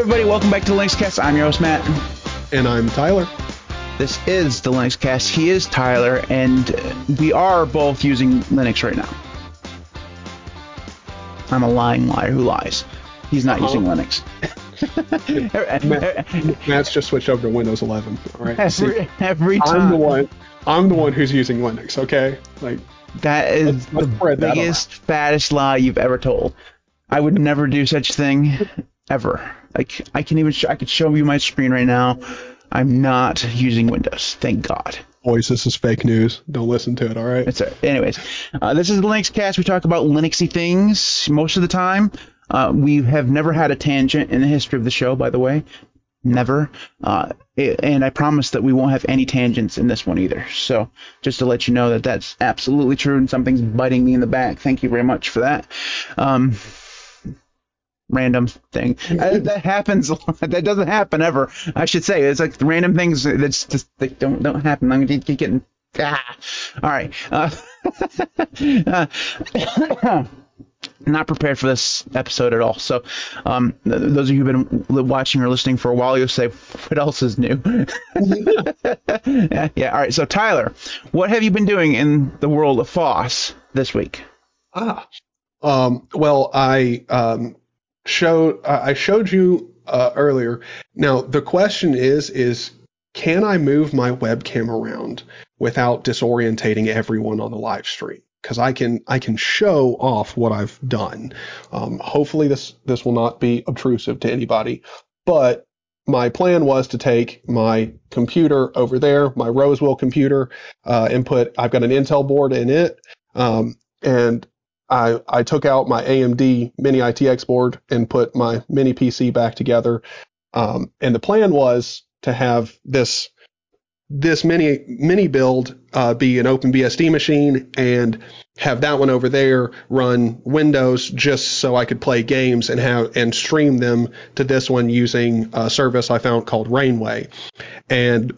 Everybody, welcome back to Linux Cast. I'm your host Matt. And I'm Tyler. This is the Linux Cast. He is Tyler, and we are both using Linux right now. I'm a lying liar who lies. He's not oh. using Linux. Matt, Matt's just switched over to Windows 11. All right. Every, every time. I'm the one. I'm the one who's using Linux. Okay. Like That is Let's- let's the biggest, fattest lie you've ever told. I would never do such thing, ever. Like I can even sh- I could show you my screen right now. I'm not using Windows. Thank God. boys, this is fake news. Don't listen to it. All right. It's a, anyways, uh, this is the Linux Cast. We talk about Linuxy things most of the time. Uh, we have never had a tangent in the history of the show, by the way. Never. Uh, it- and I promise that we won't have any tangents in this one either. So just to let you know that that's absolutely true and something's biting me in the back. Thank you very much for that. Um, random thing Uh, that happens. that doesn't happen ever. I should say it's like random things that just they don't don't happen. I'm gonna keep getting. Ah. All right. Uh, uh, not prepared for this episode at all. So, um, th- those of you who've been watching or listening for a while, you'll say, "What else is new?" yeah, yeah. All right. So, Tyler, what have you been doing in the world of FOSS this week? Ah. Um, well, I um, showed I I showed you uh, earlier. Now the question is is can I move my webcam around without disorientating everyone on the live stream? Because I can I can show off what I've done. Um, hopefully this this will not be obtrusive to anybody, but my plan was to take my computer over there, my Rosewill computer, uh, and put I've got an Intel board in it, um, and I, I took out my AMD mini ITX board and put my mini PC back together. Um, and the plan was to have this this mini mini build uh, be an OpenBSD machine and have that one over there run Windows just so I could play games and have and stream them to this one using a service I found called Rainway. And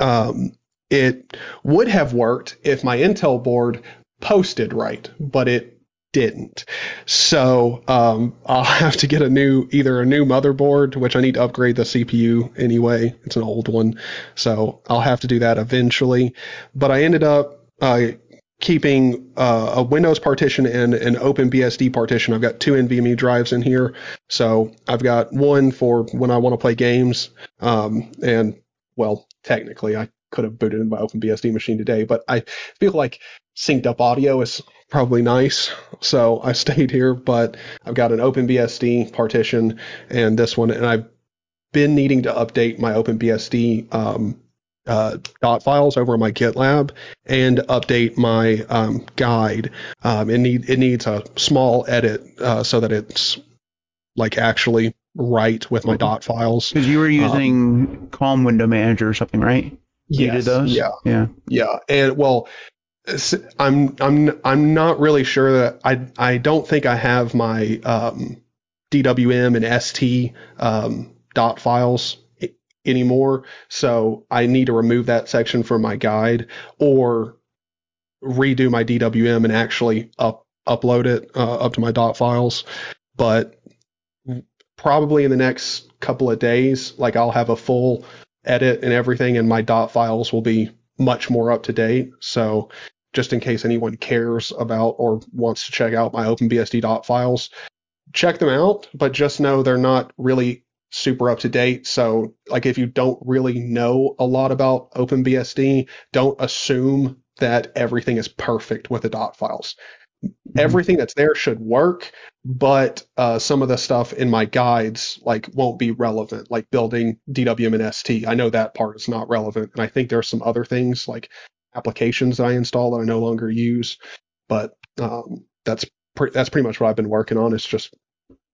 um, it would have worked if my Intel board posted right, but it didn't. So um, I'll have to get a new, either a new motherboard, which I need to upgrade the CPU anyway. It's an old one, so I'll have to do that eventually. But I ended up uh, keeping uh, a Windows partition and an OpenBSD partition. I've got two NVMe drives in here, so I've got one for when I want to play games, um, and well, technically I could have booted in my OpenBSD machine today, but I feel like synced up audio is probably nice. So I stayed here, but I've got an OpenBSD partition and this one, and I've been needing to update my OpenBSD um, uh, dot files over on my GitLab and update my um, guide. Um, it need it needs a small edit uh, so that it's like actually right with my dot files. Because you were using Calm Window Manager or something, right? You did Yes, those? Yeah. Yeah. Yeah, and well, I'm I'm I'm not really sure that I I don't think I have my um, DWM and ST um, dot files anymore, so I need to remove that section from my guide or redo my DWM and actually up upload it uh, up to my dot files. But probably in the next couple of days, like I'll have a full edit and everything, and my dot files will be much more up to date. So just in case anyone cares about or wants to check out my OpenBSD dot files, check them out, but just know they're not really super up to date. So like if you don't really know a lot about OpenBSD, don't assume that everything is perfect with the dot files. Everything that's there should work, but uh, some of the stuff in my guides like won't be relevant, like building DWM and ST. I know that part is not relevant, and I think there's some other things like applications that I install that I no longer use. But um, that's pre- that's pretty much what I've been working on. It's just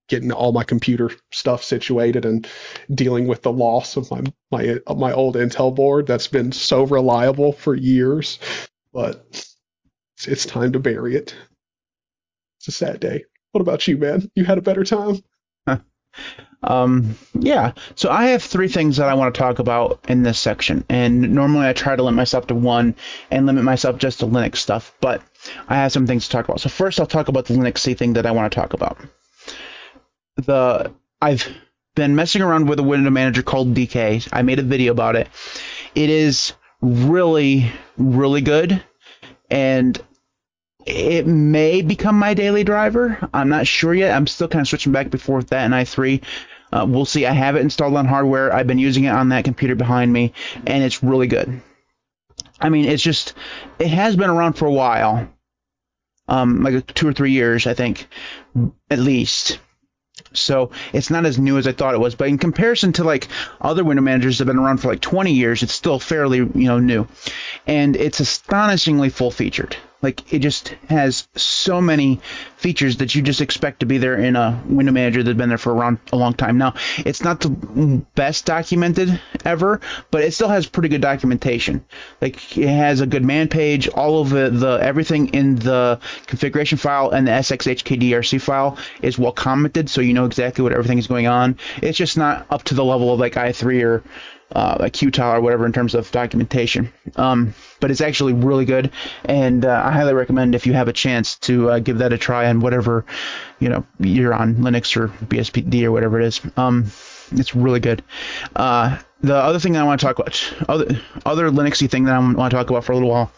getting all my computer stuff situated and dealing with the loss of my my my old Intel board that's been so reliable for years. But it's, it's time to bury it. It's a sad day. What about you, man? You had a better time? Um, yeah. So I have three things that I want to talk about in this section, and normally I try to limit myself to one and limit myself just to Linux stuff, but I have some things to talk about. So first, I'll talk about the Linuxy thing that I want to talk about. The I've been messing around with a window manager called DK. I made a video about it. It is really, really good, and it may become my daily driver. I'm not sure yet. I'm still kind of switching back and forth that and i3. Uh, we'll see. I have it installed on hardware. I've been using it on that computer behind me, and it's really good. I mean, it's just it has been around for a while, um, like two or three years, I think, at least. So it's not as new as I thought it was, but in comparison to like other window managers that have been around for like 20 years, it's still fairly you know new, and it's astonishingly full featured. Like it just has so many features that you just expect to be there in a window manager that's been there for around a long time. Now, it's not the best documented ever, but it still has pretty good documentation. Like it has a good man page, all of the, the everything in the configuration file and the SXHKDRC file is well commented, so you know exactly what everything is going on. It's just not up to the level of like i3 or uh, a Qtile or whatever in terms of documentation. Um, but it's actually really good, and uh, I highly recommend if you have a chance to uh, give that a try on whatever you know you're on Linux or BSPD or whatever it is. Um, it's really good. Uh, the other thing I want to talk about, other other Linuxy thing that I want to talk about for a little while,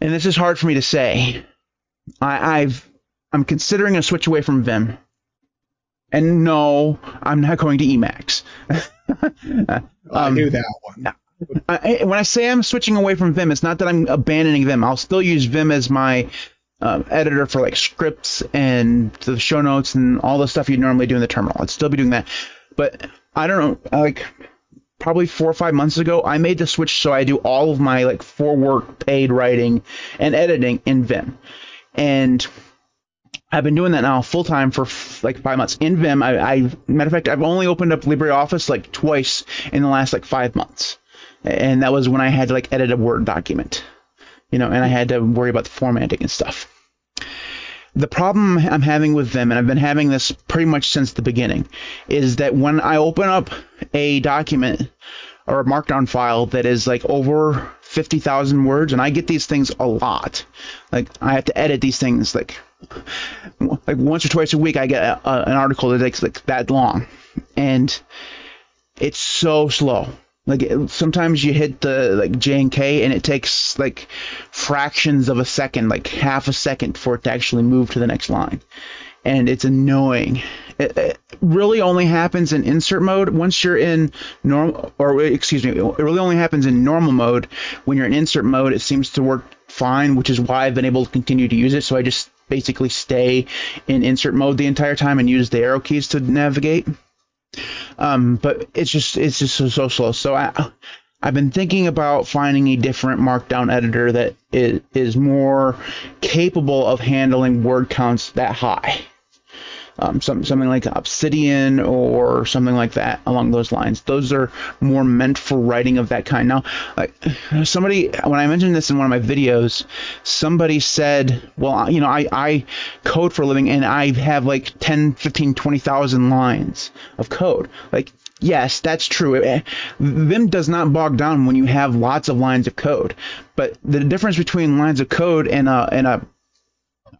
and this is hard for me to say. I, I've I'm considering a switch away from Vim. And no, I'm not going to Emacs. um, I knew that one. I, when I say I'm switching away from Vim, it's not that I'm abandoning Vim. I'll still use Vim as my uh, editor for like scripts and the show notes and all the stuff you'd normally do in the terminal. I'd still be doing that. But I don't know, like probably four or five months ago, I made the switch so I do all of my like for work paid writing and editing in Vim. And I've been doing that now full time for like five months in Vim. I, I, matter of fact, I've only opened up LibreOffice like twice in the last like five months, and that was when I had to like edit a Word document, you know, and I had to worry about the formatting and stuff. The problem I'm having with Vim, and I've been having this pretty much since the beginning, is that when I open up a document or a markdown file that is like over 50,000 words, and I get these things a lot. Like I have to edit these things like like once or twice a week. I get a, a, an article that takes like that long, and it's so slow. Like sometimes you hit the like J and K, and it takes like fractions of a second, like half a second, for it to actually move to the next line, and it's annoying. It, it, really only happens in insert mode once you're in normal or excuse me it really only happens in normal mode when you're in insert mode it seems to work fine which is why i've been able to continue to use it so i just basically stay in insert mode the entire time and use the arrow keys to navigate. Um, but it's just it's just so, so slow. So i I've been thinking about finding a different markdown editor that is, is more capable of handling word counts that high um, some, something like Obsidian or something like that along those lines. Those are more meant for writing of that kind. Now, somebody, when I mentioned this in one of my videos, somebody said, well, you know, I, I code for a living and I have like 10, 15, 20,000 lines of code. Like, yes, that's true. Vim does not bog down when you have lots of lines of code. But the difference between lines of code and a, and a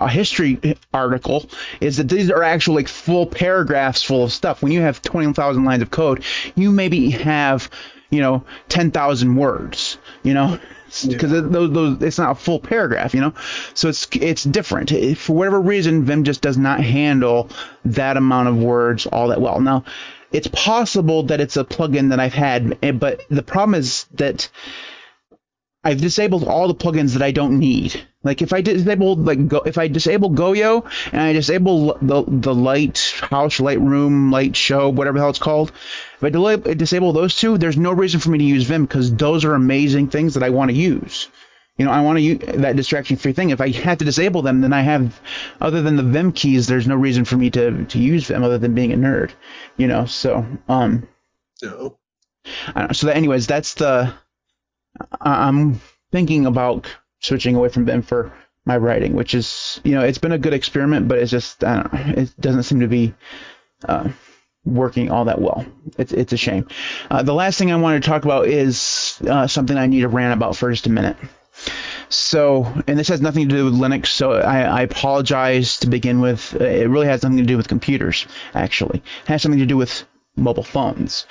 a history article is that these are actual like full paragraphs full of stuff. When you have 20,000 lines of code, you maybe have, you know, 10,000 words, you know, because yeah. those, those it's not a full paragraph, you know. So it's it's different. For whatever reason, Vim just does not handle that amount of words all that well. Now, it's possible that it's a plugin that I've had, eh, but the problem is that I've disabled all the plugins that I don't need. Like if I disable like go if I disable Goyo and I disable the the light house, light room, light show, whatever the hell it's called, if I delay, disable those two, there's no reason for me to use Vim because those are amazing things that I want to use. You know, I want to use that distraction-free thing. If I had to disable them, then I have, other than the Vim keys, there's no reason for me to to use Vim other than being a nerd. You know, so um. No. so that, anyways, that's the. I'm thinking about switching away from them for my writing, which is, you know, it's been a good experiment, but it's just, know, it doesn't seem to be uh, working all that well. It's, it's a shame. Uh, the last thing I wanted to talk about is uh, something I need to rant about for just a minute. So, and this has nothing to do with Linux. So I, I apologize to begin with. It really has nothing to do with computers. Actually, it has something to do with mobile phones,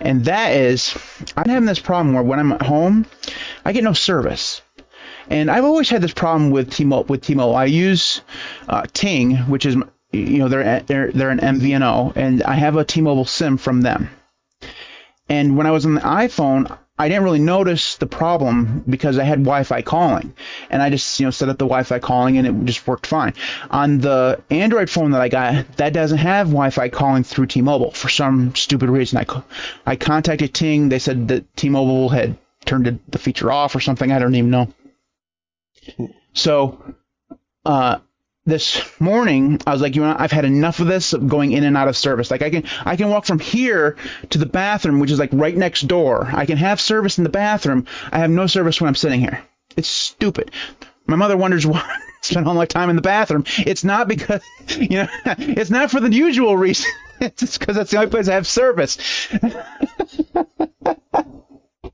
and that is I'm having this problem where when I'm at home, I get no service. And I've always had this problem with T-Mobile. With T-Mobile, I use uh, Ting, which is you know they're they're they're an MVNO, and I have a T-Mobile SIM from them. And when I was on the iPhone, I didn't really notice the problem because I had Wi-Fi calling, and I just you know set up the Wi-Fi calling and it just worked fine. On the Android phone that I got, that doesn't have Wi-Fi calling through T-Mobile for some stupid reason. I I contacted Ting, they said that T-Mobile had turned the feature off or something. I don't even know. So, uh, this morning I was like, you know, I've had enough of this going in and out of service. Like I can I can walk from here to the bathroom, which is like right next door. I can have service in the bathroom. I have no service when I'm sitting here. It's stupid. My mother wonders why I spend all my time in the bathroom. It's not because you know, it's not for the usual reason. It's because that's the only place I have service.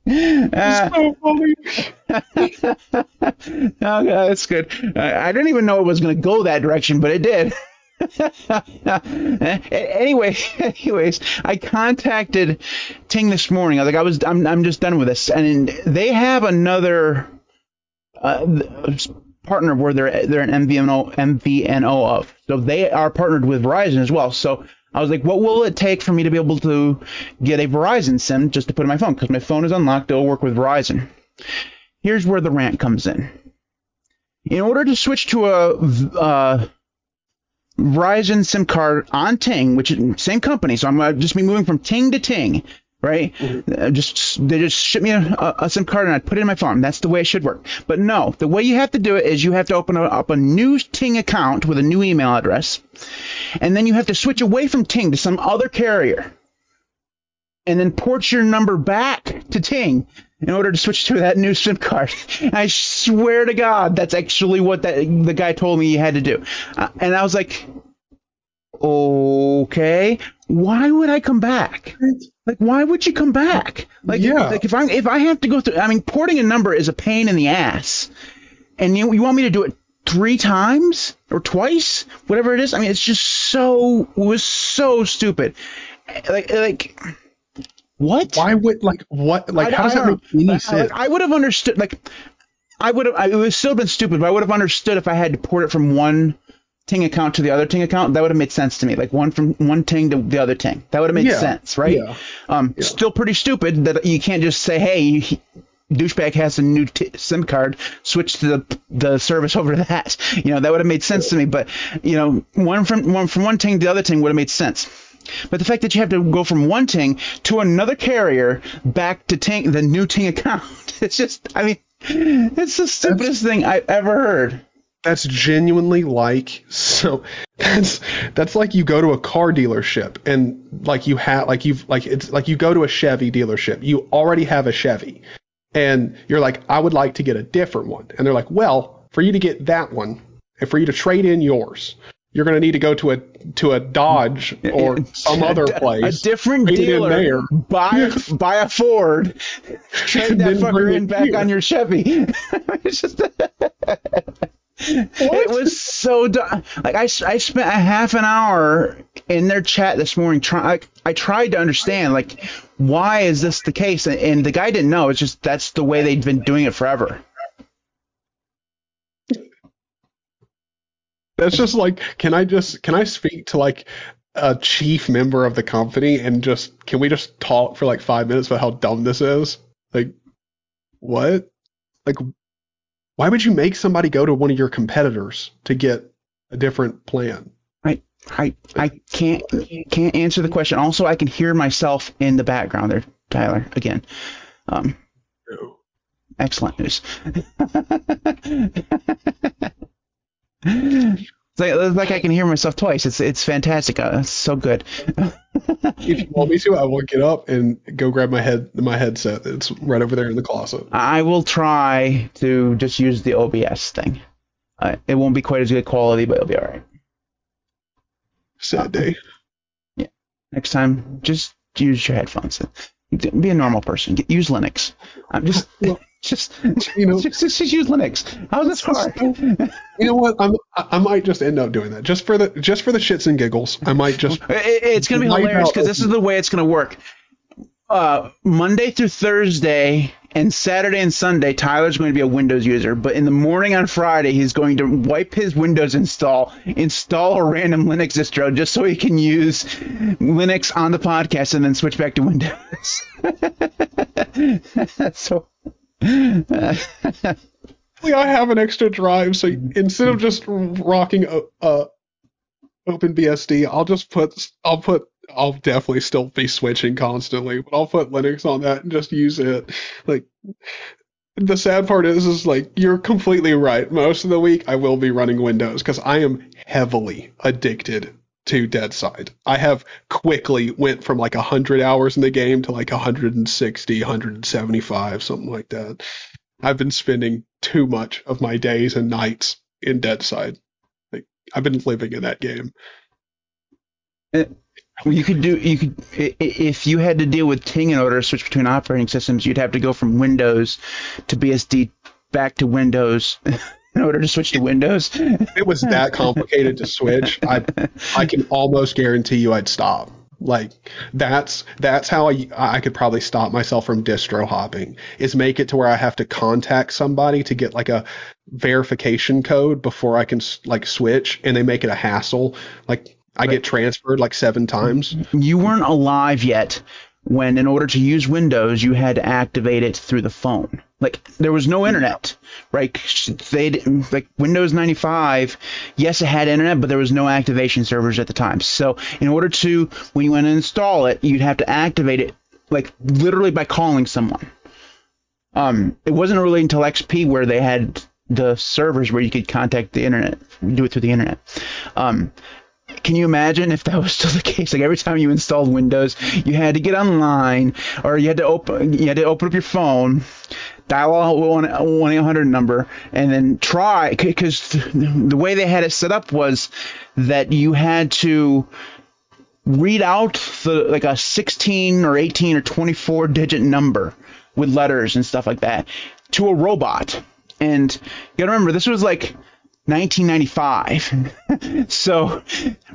Uh, so funny. oh, that's good. I, I didn't even know it was going to go that direction, but it did. anyway, anyways, I contacted Ting this morning. I was like, I was, I'm, I'm just done with this, and they have another uh, partner where they're they're an MVNO MVNO of, so they are partnered with Verizon as well. So I was like, what will it take for me to be able to get a Verizon SIM just to put in my phone? Because my phone is unlocked. It'll work with Verizon. Here's where the rant comes in. In order to switch to a uh, Verizon SIM card on Ting, which is same company, so I'm gonna just be moving from Ting to Ting, right? Uh, just they just ship me a, a SIM card and I put it in my phone. That's the way it should work. But no, the way you have to do it is you have to open up a new Ting account with a new email address, and then you have to switch away from Ting to some other carrier, and then port your number back to Ting in order to switch to that new SIM card. I swear to God, that's actually what that the guy told me he had to do. Uh, and I was like, okay, why would I come back? Like, why would you come back? Like, Yeah. like if I if I have to go through, I mean, porting a number is a pain in the ass, and you you want me to do it three times or twice, whatever it is. I mean, it's just so it was so stupid. Like like what? Why would like what like I- how does I that make any know. sense? Like, I would have understood. Like, I would have. It would still been stupid, but I would have understood if I had to port it from one Ting account to the other Ting account. That would have made sense to me. Like one from one Ting to the other Ting. That would have made Yeah. sense, right? Yeah. Um, still pretty stupid that you can't just say, "Hey, he- douchebag has a new t- SIM card. Switch to the the service over to that." You know, that would have made sense to me. But you know, one from one from one Ting to the other Ting would have made sense. But the fact that you have to go from one Ting to another carrier back to Ting, the new Ting account, it's just, I mean, it's the stupidest thing I've ever heard. That's genuinely like so that's that's like you go to a car dealership and like you have like you've like it's like you go to a Chevy dealership you already have a Chevy and you're like I would like to get a different one and they're like well for you to get that one and for you to trade in yours you're going to need to go to a to a Dodge or some other place. A different dealer, there. buy buy a Ford, trade that fucker in back here. on your Chevy. it's just, it was so dumb. Like I, I spent a half an hour in their chat this morning trying. I, I tried to understand like why is this the case, and, and the guy didn't know. It's just that's the way they'd been doing it forever. That's just like, can I just can I speak to like a chief member of the company and just can we just talk for like five minutes about how dumb this is? Like, what? Like, why would you make somebody go to one of your competitors to get a different plan? I I I can't can't answer the question. Also, I can hear myself in the background there, Tyler. Again, um, excellent news. It's like, it's like I can hear myself twice. It's it's fantastic. Uh, it's so good. If you want me to, I will get up and go grab my head my headset. It's right over there in the closet. I will try to just use the OBS thing. Uh, it won't be quite as good quality, but it'll be all right. Sad day. Yeah. Next time, just use your headphones. Be a normal person. Get, use Linux. I'm just Just you know, just, just, just use Linux. How's this hard? You know what? I'm, I might just end up doing that just for the just for the shits and giggles. I might just. It, it's gonna be hilarious because this is the way it's gonna work. Uh, Monday through Thursday and Saturday and Sunday, Tyler's going to be a Windows user. But in the morning on Friday, he's going to wipe his Windows install, install a random Linux distro just so he can use Linux on the podcast and then switch back to Windows. so. I have an extra drive, so instead of just rocking uh, OpenBSD, I'll just put I'll put I'll definitely still be switching constantly, but I'll put Linux on that and just use it. Like the sad part is is like you're completely right. Most of the week I will be running Windows because I am heavily addicted to Deadside. I have quickly went from like 100 hours in the game to like 160, 175, something like that. I've been spending too much of my days and nights in Deadside. Like I've been living in that game. Eh, you could do you could if you had to deal with Ting in order to switch between operating systems, you'd have to go from Windows to BSD back to Windows in order to switch to Windows. If it was that complicated to switch, I I can almost guarantee you I'd stop. Like that's that's how I I could probably stop myself from distro hopping. Is make it to where I have to contact somebody to get like a verification code before I can like switch, and they make it a hassle. Like I get transferred like seven times. You weren't alive yet when, in order to use Windows, you had to activate it through the phone. Like there was no internet, right? They like Windows 95. Yes, it had internet, but there was no activation servers at the time. So in order to, when you went to install it, you'd have to activate it like literally by calling someone. Um, it wasn't really until XP where they had the servers where you could contact the internet, do it through the internet. Um, can you imagine if that was still the case? Like every time you installed Windows, you had to get online, or you had to open you had to open up your phone, dial a one eight hundred number, and then try because the way they had it set up was that you had to read out the like a 16 or 18 or 24 digit number with letters and stuff like that to a robot. And you gotta remember, this was like 1995. so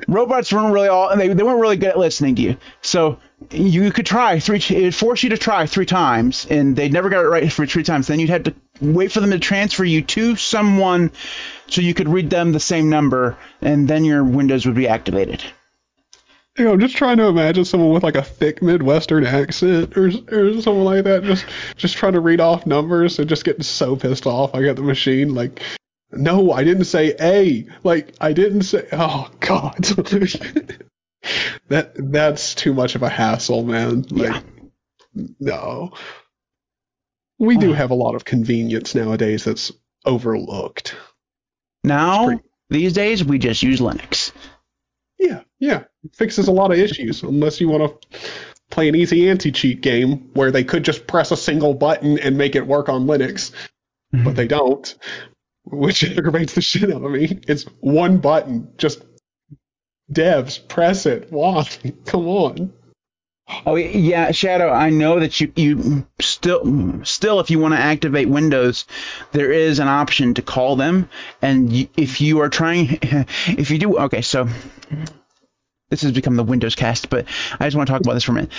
robots weren't really all they, they weren't really good at listening to you. So you could try three it forced you to try three times and they never got it right for three times. Then you'd have to wait for them to transfer you to someone so you could read them the same number and then your windows would be activated. You know, I'm just trying to imagine someone with like a thick Midwestern accent or or something like that, just just trying to read off numbers and just getting so pissed off. I got the machine like no, I didn't say A. Like I didn't say. Oh God. that that's too much of a hassle, man. Like, yeah. No. We do have a lot of convenience nowadays that's overlooked. Now, pretty... these days, we just use Linux. Yeah, yeah. It fixes a lot of issues, unless you want to play an easy anti-cheat game where they could just press a single button and make it work on Linux, mm-hmm. but they don't which aggravates the shit out of me. It's one button. Just devs, press it. Why? Come on. Oh yeah, Shadow. I know that you you still still if you want to activate Windows, there is an option to call them, and you, if you are trying, if you do okay, so this has become the Windows cast, but I just want to talk about this for a minute.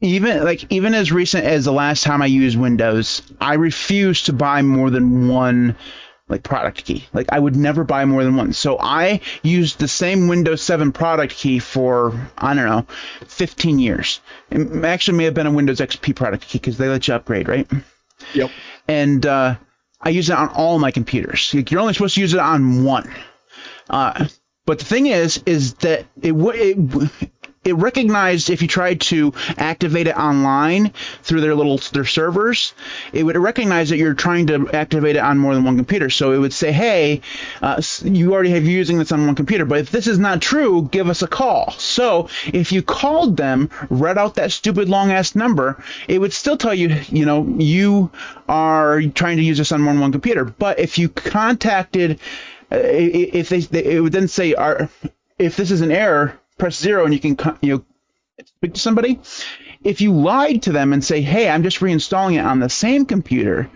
Even like even as recent as the last time I used Windows, I refuse to buy more than one like product key. Like I would never buy more than one. So I used the same Windows 7 product key for I don't know, 15 years. It actually may have been a Windows XP product key because they let you upgrade, right? Yep. And uh, I use it on all my computers. Like you're only supposed to use it on one. Uh, but the thing is, is that it, it it recognized if you tried to activate it online through their little their servers, it would recognize that you're trying to activate it on more than one computer. So it would say, "Hey, uh, you already have using this on one computer, but if this is not true, give us a call." So if you called them, read out that stupid long ass number, it would still tell you, you know, you are trying to use this on more than one computer. But if you contacted, uh, if they, it would then say, "Are if this is an error." Press zero and you can you know speak to somebody. if you lied to them and say, "Hey, I'm just reinstalling it on the same computer,"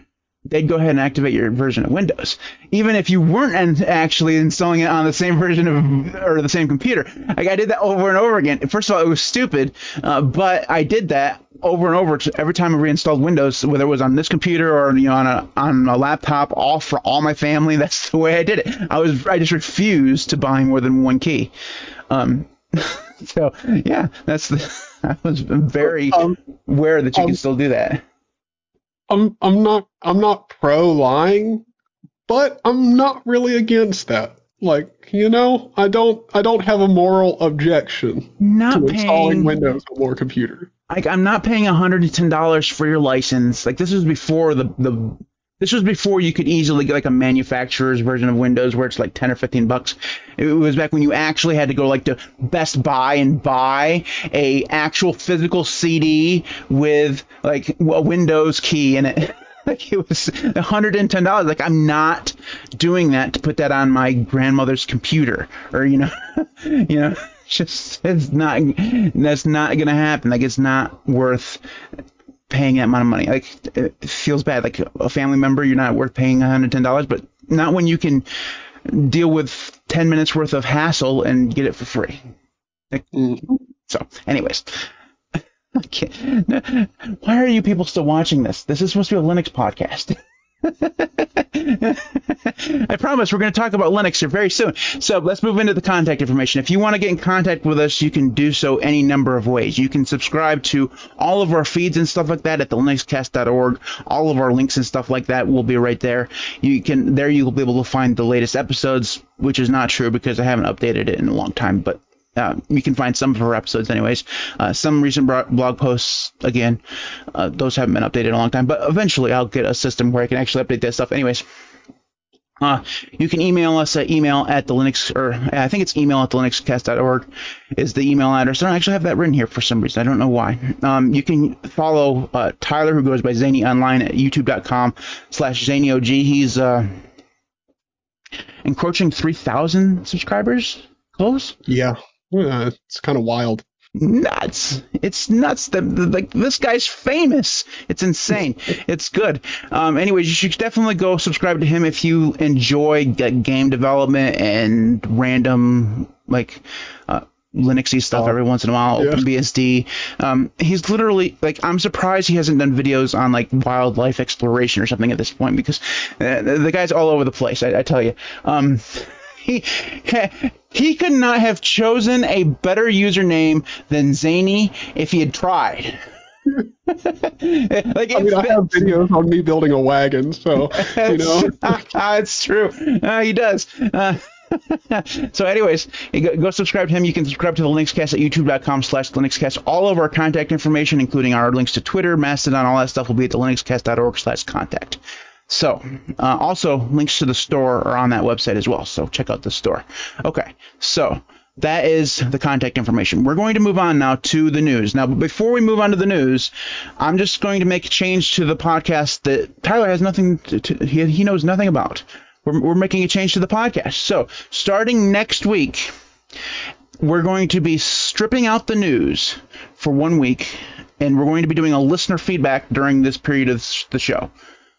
they'd go ahead and activate your version of Windows, even if you weren't actually installing it on the same version of or the same computer. Like I did that over and over again. First of all, it was stupid, uh, but I did that over and over every time I reinstalled Windows, whether it was on this computer or you know on a on a laptop, all for all my family. That's the way I did it. I was I just refused to buy more than one key. Um, so yeah, that's the. I was very um, aware that you um, can still do that. I'm I'm not I'm not pro lying, but I'm not really against that. Like, you know, I don't I don't have a moral objection not to paying, installing Windows on your computer. Like I'm not paying $110 for your license. Like this was before the the this was before you could easily get like a manufacturer's version of Windows where it's like 10 or 15 bucks. It was back when you actually had to go like to Best Buy and buy a actual physical CD with like a Windows key in it. like it was $110. Like I'm not doing that to put that on my grandmother's computer or you know, you know, just it's not that's not to happen. Like it's not worth paying that amount of money. Like it feels bad. Like a family member, you're not worth paying $110, but not when you can deal with 10 minutes worth of hassle and get it for free. Like, mm. So, anyways. Why are you people still watching this? This is supposed to be a Linux podcast. I promise we're going to talk about Linux here very soon. So let's move into the contact information. If you want to get in contact with us, you can do so any number of ways. You can subscribe to all of our feeds and stuff like that at the linuxcast.org. All of our links and stuff like that will be right there. You can there you'll be able to find the latest episodes, which is not true because I haven't updated it in a long time, but uh, you can find some of her episodes, anyways. Uh, some recent blog posts, again, uh, those haven't been updated in a long time, but eventually I'll get a system where I can actually update that stuff. Anyways, uh, you can email us at email at the Linux, or I think it's email at the linuxcast.org is the email address. I don't actually have that written here for some reason. I don't know why. Um, you can follow uh, Tyler, who goes by Zaney Online at youtube.com slash ZaneyOG. He's uh, encroaching 3,000 subscribers. Close? Yeah. Yeah, it's kind of wild. Nuts! It's nuts. The, the, like this guy's famous. It's insane. it's good. Um, anyways, you should definitely go subscribe to him if you enjoy game development and random like uh, Linuxy stuff oh, every once in a while. Yeah. OpenBSD. Um, he's literally like I'm surprised he hasn't done videos on like wildlife exploration or something at this point because uh, the guy's all over the place. I, I tell you. Um, he he could not have chosen a better username than Zaney if he had tried. like I mean, I have videos on me building a wagon, so you know. it's true. Uh, he does. Uh, so, anyways, go, go, subscribe to him. You can subscribe to the Linuxcast at youtube.com slash linuxcast. All of our contact information, including our links to Twitter, Mastodon, all that stuff will be at the linuxcast.org slash contact. So, uh, also links to the store are on that website as well. So check out the store. Okay, so that is the contact information. We're going to move on now to the news. Now, before we move on to the news, I'm just going to make a change to the podcast that Tyler has nothing to, to he, he knows nothing about. We're, we're making a change to the podcast. So, starting next week, we're going to be stripping out the news for one week, and we're going to be doing a listener feedback during this period of the show.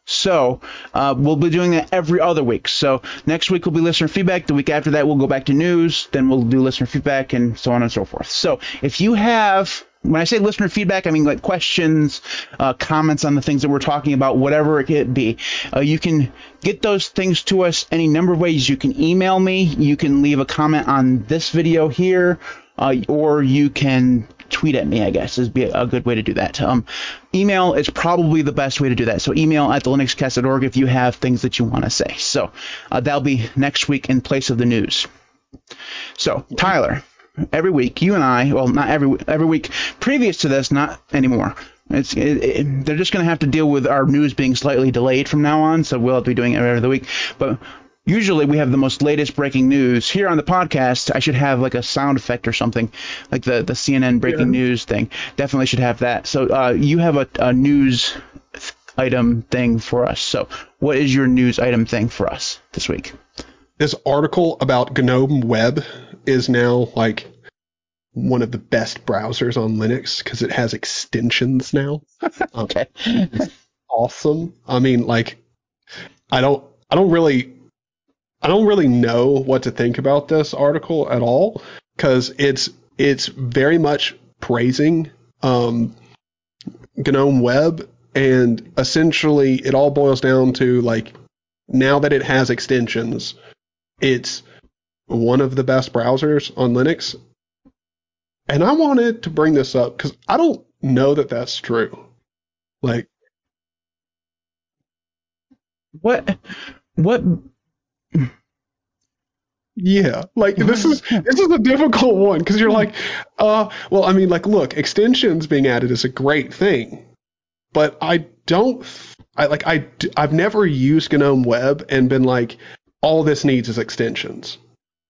So uh, we'll be doing that every other week. So next week will be listener feedback. The week after that we'll go back to news. Then we'll do listener feedback and so on and so forth. So if you have when I say listener feedback, I mean like questions, uh, comments on the things that we're talking about, whatever it could be. Uh, you can get those things to us any number of ways. You can email me. You can leave a comment on this video here, uh, or you can tweet at me, I guess, is be a good way to do that. Um, email is probably the best way to do that. So email at the linuxcast.org if you have things that you want to say. So uh, that'll be next week in place of the news. So Tyler, every week you and I, well, not every every week previous to this, not anymore. It's it, it, they're just going to have to deal with our news being slightly delayed from now on, so we'll have to be doing it every other week. But usually we have the most latest breaking news here on the podcast i should have like a sound effect or something like the, the cnn breaking yeah. news thing definitely should have that so uh, you have a, a news item thing for us so what is your news item thing for us this week this article about gnome web is now like one of the best browsers on Linux because it has extensions now. Um, Okay. awesome. I mean, like, I don't, I don't really, I don't really know what to think about this article at all because it's, it's very much praising um, GNOME Web, and essentially it all boils down to like, now that it has extensions, it's one of the best browsers on Linux. And I wanted to bring this up because I don't know that that's true. Like, What? What? Yeah, like this is this is a difficult one because you're like, uh, well, I mean, like, look, extensions being added is a great thing, but I don't, I like, I I've never used GNOME Web and been like, all this needs is extensions,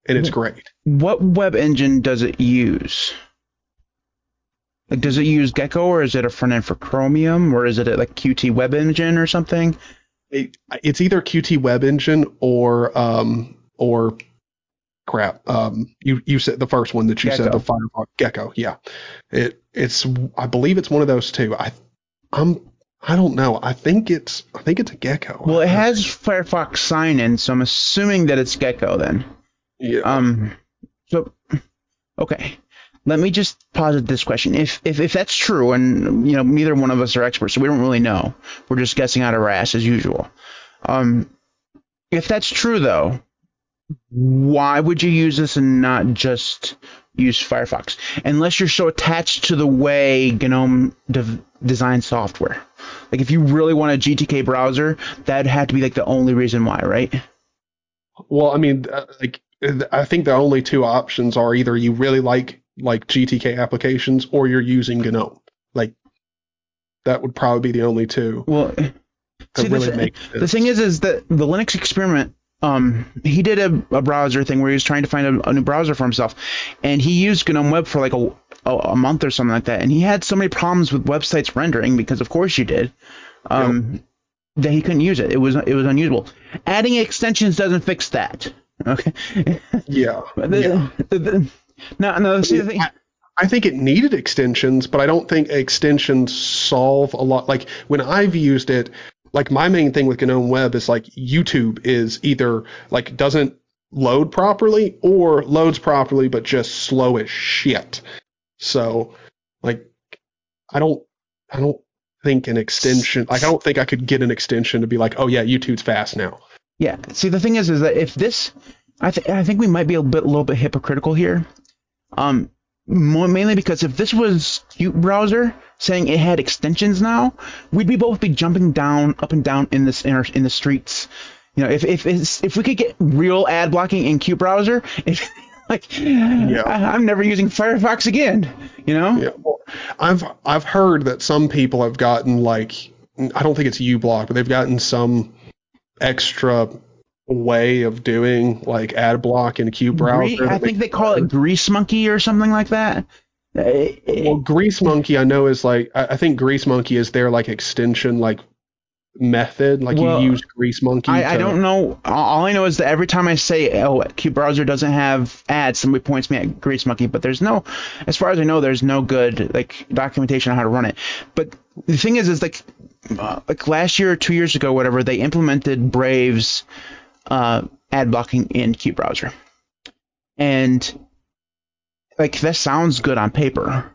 and it's great. What web engine does it use? Like, does it use Gecko or is it a front end for Chromium or is it like Qt Web Engine or something? It, it's either Qt Web Engine or um or crap. Um, you you said the first one that you said the Firefox Gecko. Yeah, it it's I believe it's one of those two. I I'm I don't know. I think it's I think it's a Gecko. Well, it has Firefox sign in, so I'm assuming that it's Gecko then. yeah. Um, so okay, let me just posit this question: if if if that's true, and you know neither one of us are experts, so we don't really know, we're just guessing out of our ass as usual. Um, if that's true though, why would you use this and not just use Firefox? Unless you're so attached to the way GNOME dev- designs software. Like if you really want a GTK browser, that'd have to be like the only reason why, right? Well, I mean, uh, like I think the only two options are either you really like like GTK applications or you're using GNOME. Like that would probably be the only two Well, See, the really make the thing is, is that the Linux experiment, um, he did a, a browser thing where he was trying to find a, a new browser for himself, and he used GNOME Web for like a, a, a month or something like that, and he had so many problems with websites rendering because, of course, you did, um, that he couldn't use it. It was it was unusable. Adding extensions doesn't fix that. Okay. yeah. The- yeah. the- the- now, now, see the thing. I think it needed extensions, but I don't think extensions solve a lot. Like when I've used it, like my main thing with GNOME Web is like YouTube is either like doesn't load properly or loads properly but just slow as shit. So like I don't I don't think an extension like I don't think I could get an extension to be like, oh yeah, YouTube's fast now. Yeah. See, the thing is, is that if this, I think I think we might be a bit, a little bit hypocritical here. Um, more, mainly because if this was qutebrowser saying it had extensions now, we'd be both be jumping down, up and down in this in, our, in the streets. You know, if if if we could get real ad blocking in qutebrowser, if, like, I, I'm never using Firefox again. You know. Yeah, well, I've I've heard that some people have gotten like I don't think it's uBlock, but they've gotten some extra way of doing like ad block in qutebrowser. Gre- I think they call it Grease Monkey or something like that. Uh, Well, Grease Monkey, I know is like I, I think Grease Monkey is their like extension like method. Like Well, you use Grease Monkey. I, I don't know. All I know is that every time I say, "Oh, qutebrowser doesn't have ads," somebody points me at Grease Monkey. But there's no, as far as I know, there's no good like documentation on how to run it. But the thing is, is like, uh, like last year or two years ago, whatever, they implemented Brave's uh, ad blocking in qutebrowser, and like that sounds good on paper.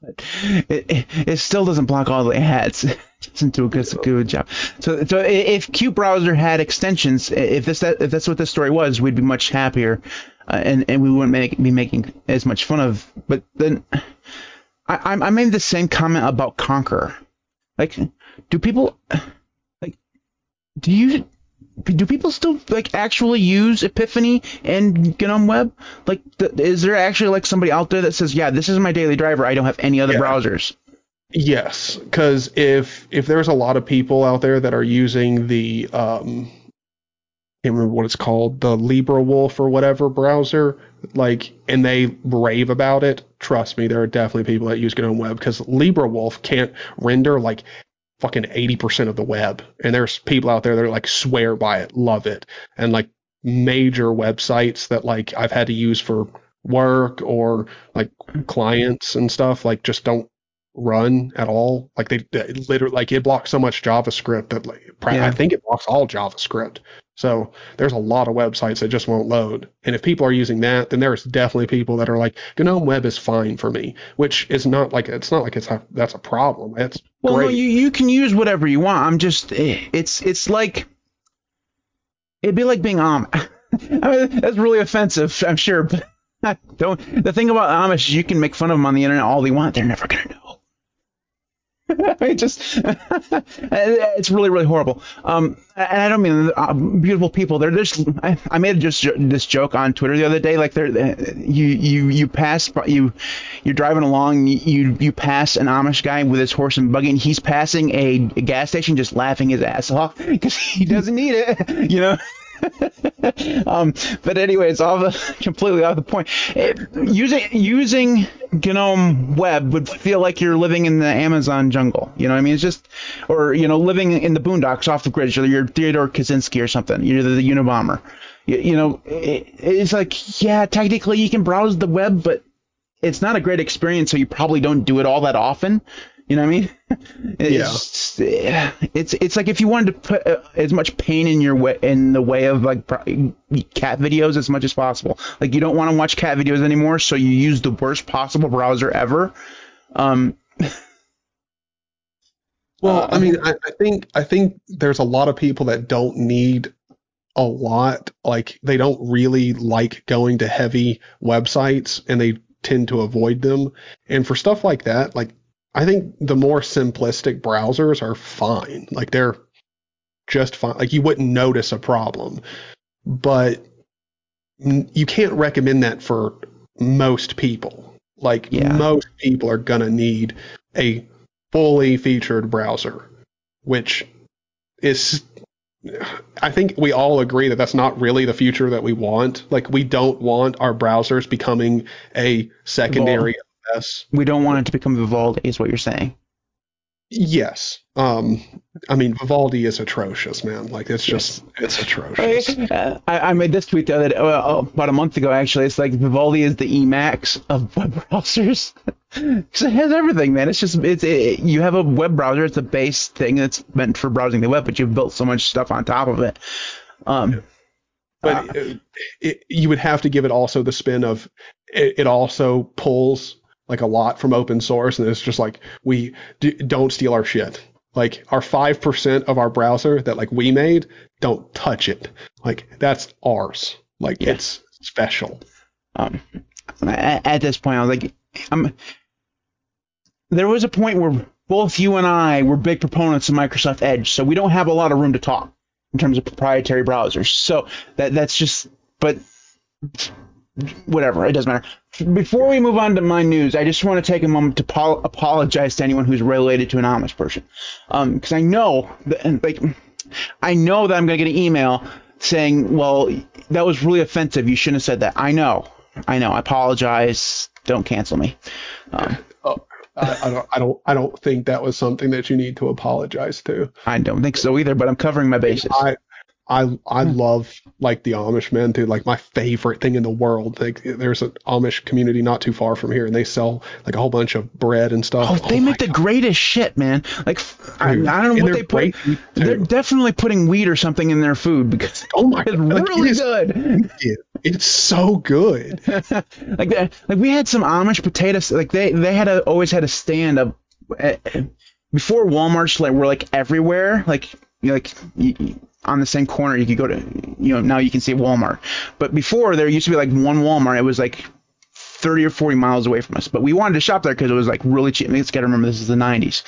But it, it, it still doesn't block all the ads. It doesn't do a good, good job. So, so if qutebrowser had extensions, if this that, if that's what this story was, we'd be much happier, uh, and and we wouldn't make, be making as much fun of. But then, I I made the same comment about Konqueror. Like, do people like do you do people still like actually use Epiphany and GNOME Web? Like, th- is there actually like somebody out there that says, yeah, this is my daily driver. I don't have any other Yeah. browsers. Yes, because if if there's a lot of people out there that are using the um, I can't remember what it's called, the LibreWolf or whatever browser, like, and they rave about it. Trust me, there are definitely people that use GNOME Web because LibreWolf can't render like fucking eighty percent of the web, and there's people out there that like swear by it, love it, and like major websites that like I've had to use for work or like clients and stuff like just don't run at all. Like they, they literally like it blocks so much JavaScript that like Yeah. I think it blocks all JavaScript. So there's a lot of websites that just won't load. And if people are using that, then there's definitely people that are like GNOME Web is fine for me, which is not like it's not like it's a, that's a problem. It's Well, great. no, you you can use whatever you want. I'm just eh, it's it's like it'd be like being Amish. I mean, that's really offensive, I'm sure, but don't. The thing about Amish is you can make fun of them on the internet all they want. They're never gonna know. it just it's really really horrible. Um, and I don't mean uh, beautiful people. They're just. I, I made just this joke on Twitter the other day. Like they're you you you pass you you're driving along. You you pass an Amish guy with his horse and buggy, and he's passing a, a gas station, just laughing his ass off because he doesn't need it. You know. um, but anyway, it's off the, completely off the point. It, using using GNOME Web would feel like you're living in the Amazon jungle. You know what I mean? It's just, or you know, living in the boondocks off the grid. You're, you're Theodore Kaczynski or something. You're the, the Unabomber. You, you know, it, it's like, yeah, technically you can browse the web, but it's not a great experience, so you probably don't do it all that often. You know what I mean? It's, yeah. It's it's like if you wanted to put uh, as much pain in your way in the way of like pro- cat videos as much as possible. Like you don't want to watch cat videos anymore, so you use the worst possible browser ever. Um, Well, I mean, I, I think I think there's a lot of people that don't need a lot. Like they don't really like going to heavy websites, and they tend to avoid them. And for stuff like that, like I think the more simplistic browsers are fine. Like they're just fine. Like you wouldn't notice a problem, but you can't recommend that for most people. Like Yeah. most people are gonna need a fully featured browser, which is I think we all agree that that's not really the future that we want. Like we don't want our browsers becoming a secondary OS. we don't want it to become Vivaldi, is what you're saying. Yes. Um I mean Vivaldi is atrocious, man. Like it's just it's atrocious. Uh, I, I made this tweet the other day, well, about a month ago actually. It's like Vivaldi is the Emacs of web browsers because it has everything, man. It's just it's it, you have a web browser. It's a base thing that's meant for browsing the web, but you've built so much stuff on top of it. Um, But it, it, you would have to give it also the spin of it also pulls like a lot from open source, and it's just like we do, don't steal our shit. Like our five percent of our browser that like we made, don't touch it. Like that's ours. Like Yeah. it's special. um, at, at this point, I was like, I'm. There was a point where both you and I were big proponents of Microsoft Edge, so we don't have a lot of room to talk in terms of proprietary browsers. So that that's just, but whatever, it doesn't matter. Before we move on to my news, I just want to take a moment to pol- apologize to anyone who's related to an Amish person, because I know that, like, I know that I'm going to get an email saying, "Well, that was really offensive. You shouldn't have said that." I know, I know. I apologize. Don't cancel me. Um, Oh, I, I don't. I don't. I don't think that was something that you need to apologize to. I don't think so either, but I'm covering my bases. I I I Hmm. love like the Amish man, dude. Like my favorite thing in the world. Like there's an Amish community not too far from here, and they sell like a whole bunch of bread and stuff. Oh, they my make the greatest shit, man. Like, I, Dude, I don't know what they're they put. They're definitely putting wheat or something in their food because Oh my it's god, like, really it is, good. It's so good. like, that- like we had some Amish potatoes. Like they, they had a, always had a stand of uh, before Walmart's like were like everywhere. Like, you like you- on the same corner, you could go to. You know, now you can see Walmart. But before there used to be like one Walmart. It was like 30 or 40 miles away from us. But we wanted to shop there because it was like really cheap. Let's got to remember this is the 90s.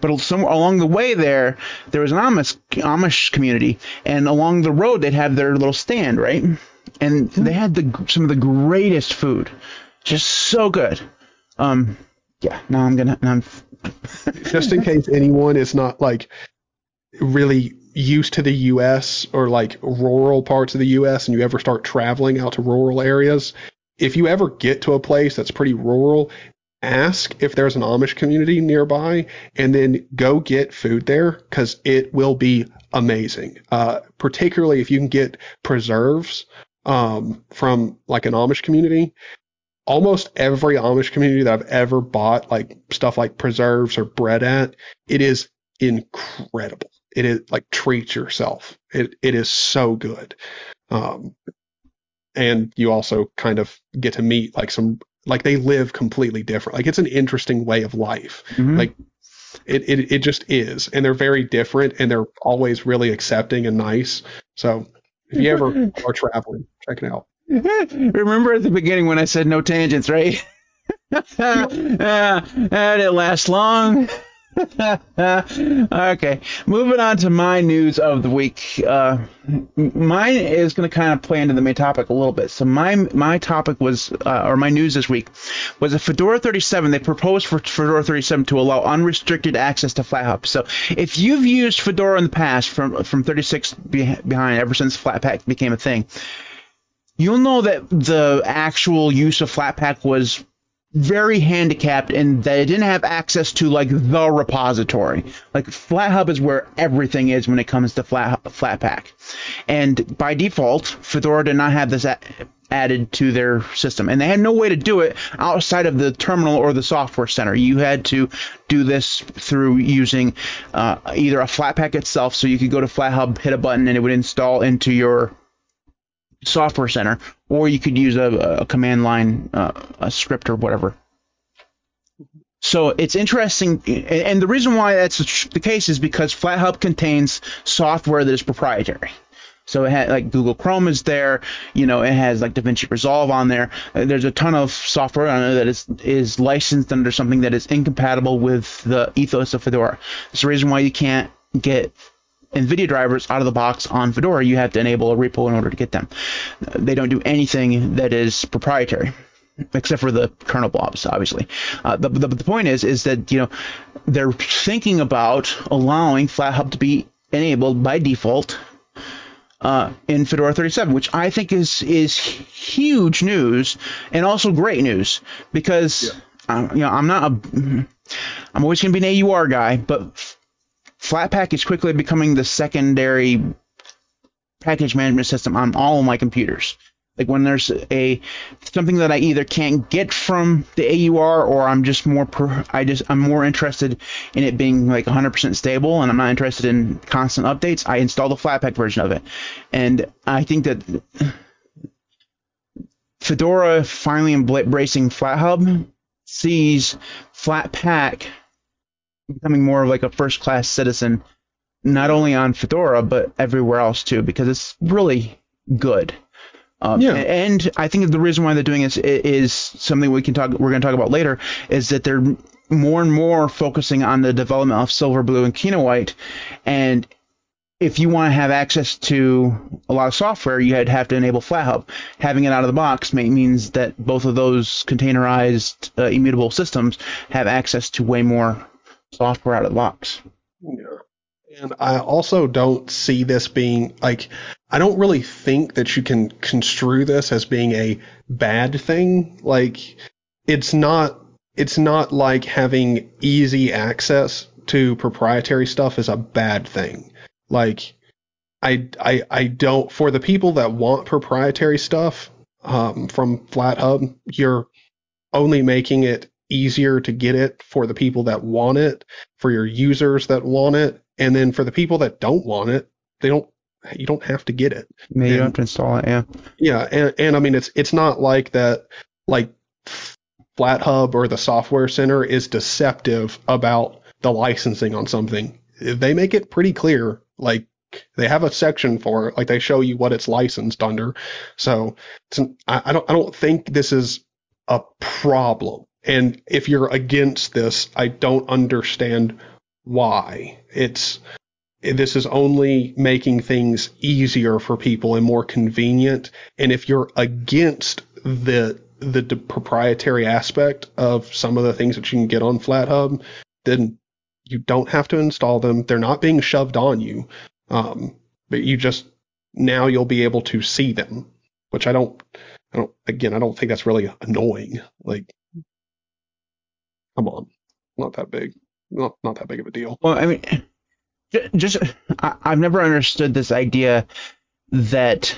But somewhere along the way there, there was an Amish Amish community, and along the road they'd have their little stand, right? And they had the some of the greatest food, just so good. Um, yeah. Now I'm gonna. Now I'm, Just in case anyone is not like really used to the U.S. or like rural parts of the U.S. and you ever start traveling out to rural areas, if you ever get to a place that's pretty rural, ask if there's an Amish community nearby and then go get food there because it will be amazing. Uh, particularly if you can get preserves um, from like an Amish community. almost every Amish community that I've ever bought like stuff like preserves or bread at, it is incredible. It is like treat yourself. It it is so good. Um, and you also kind of get to meet like some like they live completely different. Like it's an interesting way of life. Mhm. Like it, it it just is, and they're very different, and they're always really accepting and nice. So if you ever are traveling, check it out. Remember at the beginning when I said no tangents, right? uh, that didn't last long. okay, moving on to my news of the week. Uh, mine is going to kind of play into the main topic a little bit. So my my topic was, uh, or my news this week, was a Fedora 37. They proposed for Fedora 37 to allow unrestricted access to FlatHub. So if you've used Fedora in the past, from from 36 be- behind, ever since Flatpak became a thing, you'll know that the actual use of Flatpak was very handicapped in that it didn't have access to like the repository. Like FlatHub is where everything is when it comes to Flat Flatpak, and by default, Fedora did not have this added to their system, and they had no way to do it outside of the terminal or the software center. You had to do this through using uh, either a Flatpak itself, so you could go to FlatHub, hit a button, and it would install into your software center, or you could use a, a command line, uh, a script or whatever. So it's interesting, and- the reason why that's the case is because FlatHub contains software that is proprietary. So it had like Google Chrome is there, you know, it has like DaVinci Resolve on there. Uh, There's a ton of software on there that is is licensed under something that is incompatible with the ethos of Fedora. That's the reason why you can't get NVIDIA drivers out of the box on Fedora. You have to enable a repo in order to get them. They don't do anything that is proprietary except for the kernel blobs, obviously. Uh, the, the, the point is, is that you know they're thinking about allowing FlatHub to be enabled by default uh, in Fedora 37, which I think is is huge news and also great news because uh, you know I'm not a I'm always going to be an AUR guy, but Flatpak is quickly becoming the secondary package management system on all of my computers. Like when there's a something that I either can't get from the AUR or I'm just more per, I just I'm more interested in it being like 100% stable and I'm not interested in constant updates. I install the Flatpak version of it, and I think that Fedora finally embracing FlatHub sees Flatpak becoming more of like a first class citizen, not only on Fedora but everywhere else too, because it's really good. Um, Yeah. And I think the reason why they're doing this is something we can talk. We're going to talk about later. Is that they're more and more focusing on the development of Silverblue and Kinoite, and if you want to have access to a lot of software, you'd have to enable FlatHub. Having it out of the box may, means that both of those containerized uh, immutable systems have access to way more software out of the box. Yeah. And I also don't see this being like I don't really think that you can construe this as being a bad thing. Like it's not it's not like having easy access to proprietary stuff is a bad thing. Like I I I don't for the people that want proprietary stuff um, from FlatHub, you're only making it easier to get it for the people that want it, for your users that want it, and then for the people that don't want it, they don't you don't have to get it. Maybe you And- have to install it. Yeah. Yeah, and and I mean it's it's not like that like FlatHub or the software center is deceptive about the licensing on something. They make it pretty clear. Like they have a section for it. Like they show you what it's licensed under. So it's, I, I don't I don't think this is a problem. And if you're against this, I don't understand why. It's this is only making things easier for people and more convenient. And if you're against the the d- proprietary aspect of some of the things that you can get on FlatHub, then you don't have to install them. They're not being shoved on you, um, but you just now you'll be able to see them, which I don't. I don't. Again, I don't think that's really annoying. Like, come on, not that big. Not not that big of a deal. Well, I mean, just I, I've never understood this idea that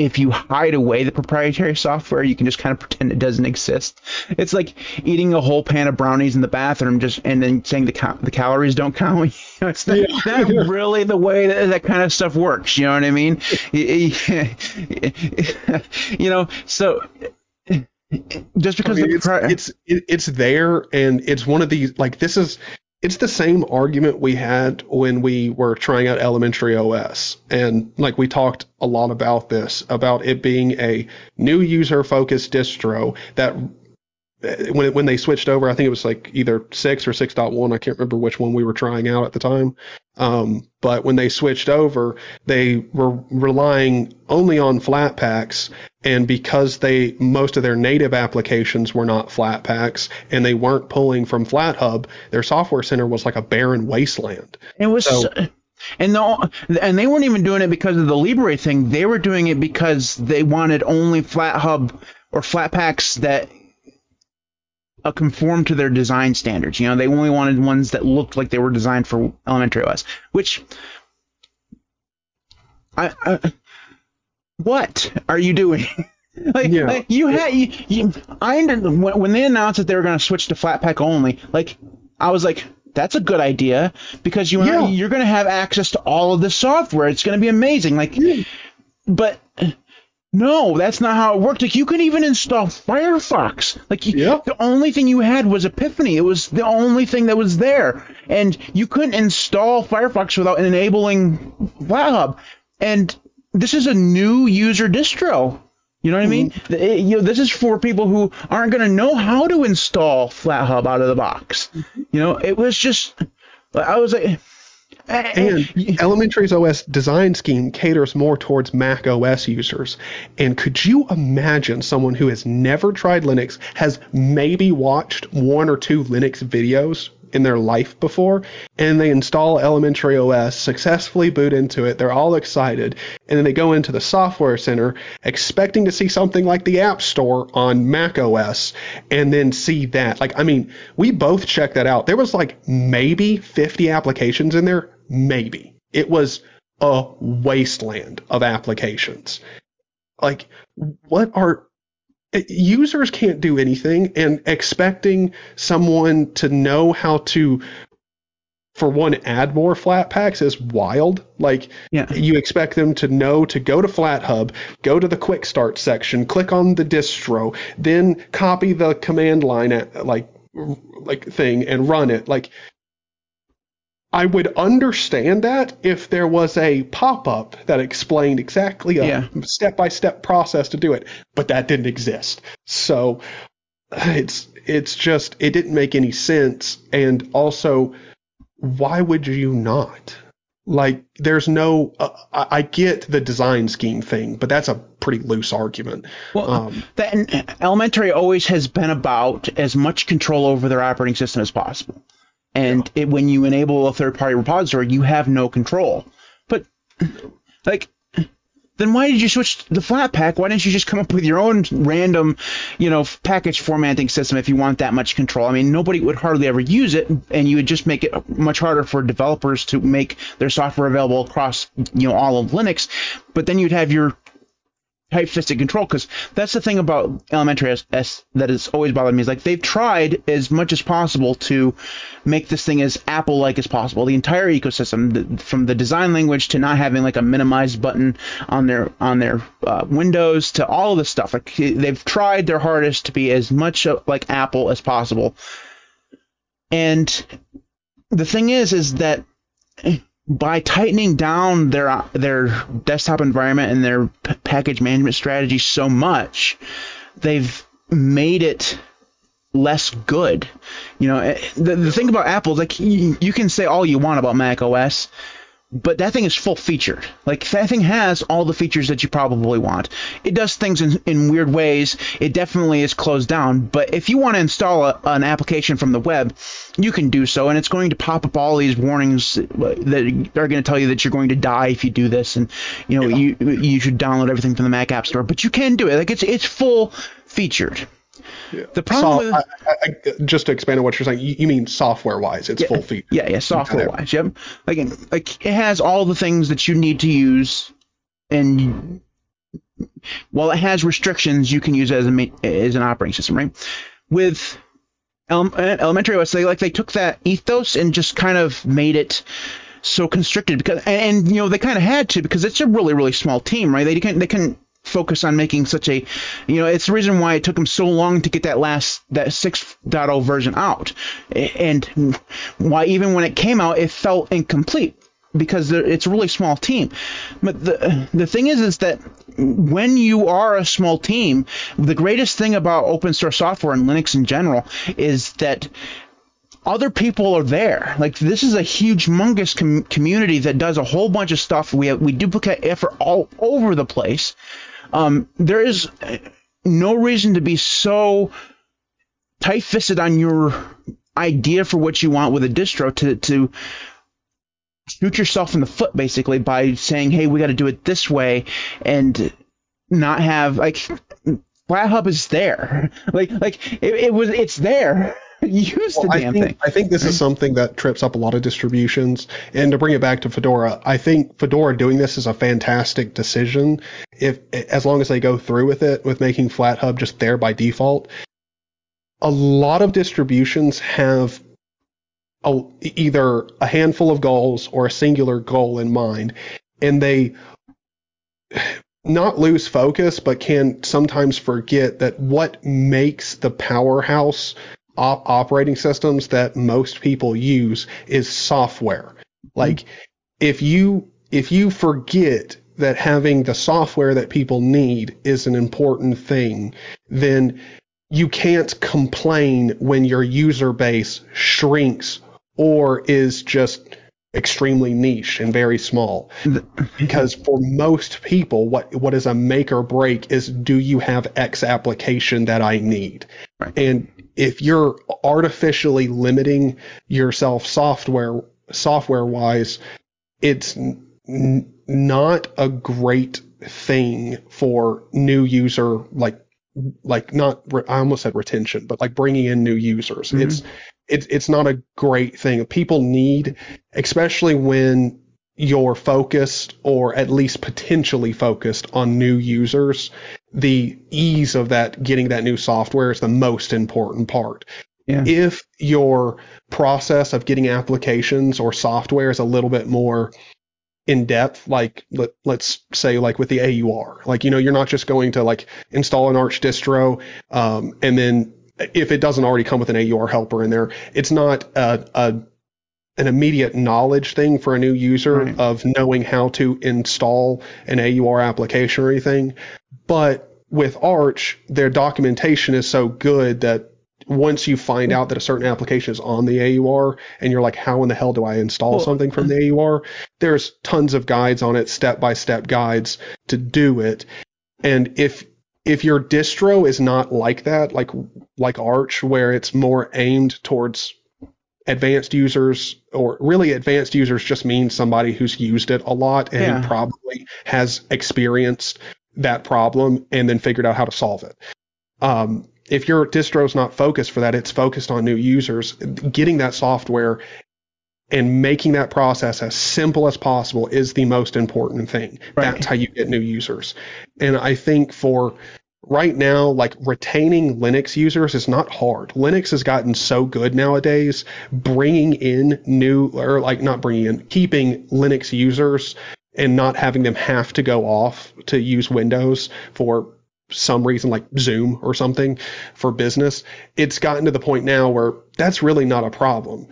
if you hide away the proprietary software, you can just kind of pretend it doesn't exist. It's like eating a whole pan of brownies in the bathroom, just and then saying the cal- the calories don't count. You know, it's not, yeah. not really the way that, that kind of stuff works. You know what I mean? you know, so just because I mean, it's, pri- it's it's there and it's one of these like this is it's the same argument we had when we were trying out elementary OS. And like we talked a lot about this, about it being a new user focused distro that eh, when it, when they switched over, I think it was like either six or six point one. I can't remember which one we were trying out at the time. Um, but when they switched over, they were relying only on Flatpaks, and because they most of their native applications were not Flatpaks, and they weren't pulling from FlatHub, their software center was like a barren wasteland. It was. So, and the, and they weren't even doing it because of the Libre thing. They were doing it because they wanted only FlatHub or Flatpaks that uh, conform to their design standards. You know, they only wanted ones that looked like they were designed for elementary OS. Which, I, I what are you doing? like, yeah. like, you had you, you I when, when they announced that they were going to switch to Flatpak only. Like I was like, that's a good idea because you yeah. you're going to have access to all of the software. It's going to be amazing. Like, yeah. but no, that's not how it worked. Like you couldn't even install Firefox. Like yep. the only thing you had was Epiphany. It was the only thing that was there, and you couldn't install Firefox without enabling FlatHub. And this is a new user distro. You know what mm-hmm. I mean? It, you know, this is for people who aren't going to know how to install FlatHub out of the box. Mm-hmm. You know, it was just I was like and Elementary's OS design scheme caters more towards Mac OS users. And could you imagine someone who has never tried Linux, has maybe watched one or two Linux videos in their life before, and they install Elementary OS, successfully boot into it, they're all excited, and then they go into the Software Center expecting to see something like the App Store on Mac OS, and then see that. Like, I mean, we both checked that out. There was like maybe 50 applications in there, maybe. It was a wasteland of applications. Like, what are users can't do anything and expecting someone to know how to for one add more flat packs is wild like yeah. you expect them to know to go to flathub go to the quick start section click on the distro then copy the command line at, like like thing and run it like I would understand that if there was a pop up that explained exactly a step by step process to do it, but that didn't exist. So it's it's just it didn't make any sense and also why would you not? Like there's no uh, I get the design scheme thing, but that's a pretty loose argument. Well, um, that elementary always has been about as much control over their operating system as possible. And it, when you enable a third party repository, you have no control. But, like, then why did you switch to the Flatpak? Why didn't you just come up with your own random, you know, package formatting system if you want that much control? I mean, nobody would hardly ever use it, and you would just make it much harder for developers to make their software available across, you know, all of Linux. But then you'd have your tight-fisted control because that's the thing about elementary OS that has always bothered me is like they've tried as much as possible to make this thing as Apple-like as possible. The entire ecosystem, the, from the design language to not having like a minimized button on their on their uh, Windows to all of this stuff. Like they've tried their hardest to be as much like Apple as possible. And the thing is, is that by tightening down their their desktop environment and their p- package management strategy so much, they've made it less good. You know, eh, the, the thing about Apple like you, you can say all you want about Mac OS, but that thing is full featured. Like that thing has all the features that you probably want. It does things in, in weird ways. It definitely is closed down. But if you want to install a, an application from the web, you can do so, and it's going to pop up all these warnings that are going to tell you that you're going to die if you do this, and you know yeah. you you should download everything from the Mac App Store. But you can do it. Like it's it's full featured. Yeah. The problem so, with, I, I, just to expand on what you're saying, you, you mean software wise, it's yeah, full feature. Yeah, yeah, software wise. Yep. Like, like it has all the things that you need to use, and while it has restrictions, you can use it as, a, as an operating system, right? With uh, elementary OS, they like they took that ethos and just kind of made it so constricted because and, and you know they kind of had to because it's a really really small team, right? They can they can focus on making such a you know it's the reason why it took them so long to get that last that 6.0 version out and why even when it came out it felt incomplete because it's a really small team but the the thing is is that when you are a small team the greatest thing about open source software and linux in general is that other people are there. Like this is a huge, humongous com- community that does a whole bunch of stuff. We have, we duplicate effort all over the place, um, there is no reason to be so tight-fisted on your idea for what you want with a distro to to shoot yourself in the foot basically by saying, "Hey, we got to do it this way," and not have like FlatHub is there. Like like it, it was it's there. Use well, the damn I think, thing. I think this is mm-hmm. something that trips up a lot of distributions. And to bring it back to Fedora, I think Fedora doing this is a fantastic decision. If as long as they go through with it, with making FlatHub just there by default. A lot of distributions have a, either a handful of goals or a singular goal in mind, and they not lose focus, but can sometimes forget that what makes the powerhouse op- operating systems that most people use is software. Mm-hmm. Like if you if you forget that having the software that people need is an important thing, then you can't complain when your user base shrinks or is just extremely niche and very small. because for most people, what what is a make or break is do you have X application that I need? Right. And if you're artificially limiting yourself software software wise, it's n- not a great thing for new user like like not I almost said retention, but like bringing in new users. Mm-hmm. It's it's it's not a great thing. People need, especially when you're focused or at least potentially focused on new users, the ease of that getting that new software is the most important part. Yeah. If your process of getting applications or software is a little bit more in depth, like let, us say like with the AUR, like you know you're not just going to like install an Arch distro um, and then if it doesn't already come with an AUR helper in there, it's not a, a an immediate knowledge thing for a new user right. of knowing how to install an AUR application or anything. But with Arch, their documentation is so good that once you find out that a certain application is on the AUR and you're like, how in the hell do I install well, something from the AUR? There's tons of guides on it, step by step guides to do it. And if if your distro is not like that, like like Arch, where it's more aimed towards advanced users, or really advanced users just means somebody who's used it a lot and yeah. probably has experienced that problem and then figured out how to solve it. Um, if your distro is not focused for that, it's focused on new users. Getting that software and making that process as simple as possible is the most important thing. Right. That's how you get new users. And I think for right now, like retaining Linux users is not hard. Linux has gotten so good nowadays, bringing in new, or like not bringing in, keeping Linux users and not having them have to go off to use Windows for some reason like Zoom or something for business. It's gotten to the point now where that's really not a problem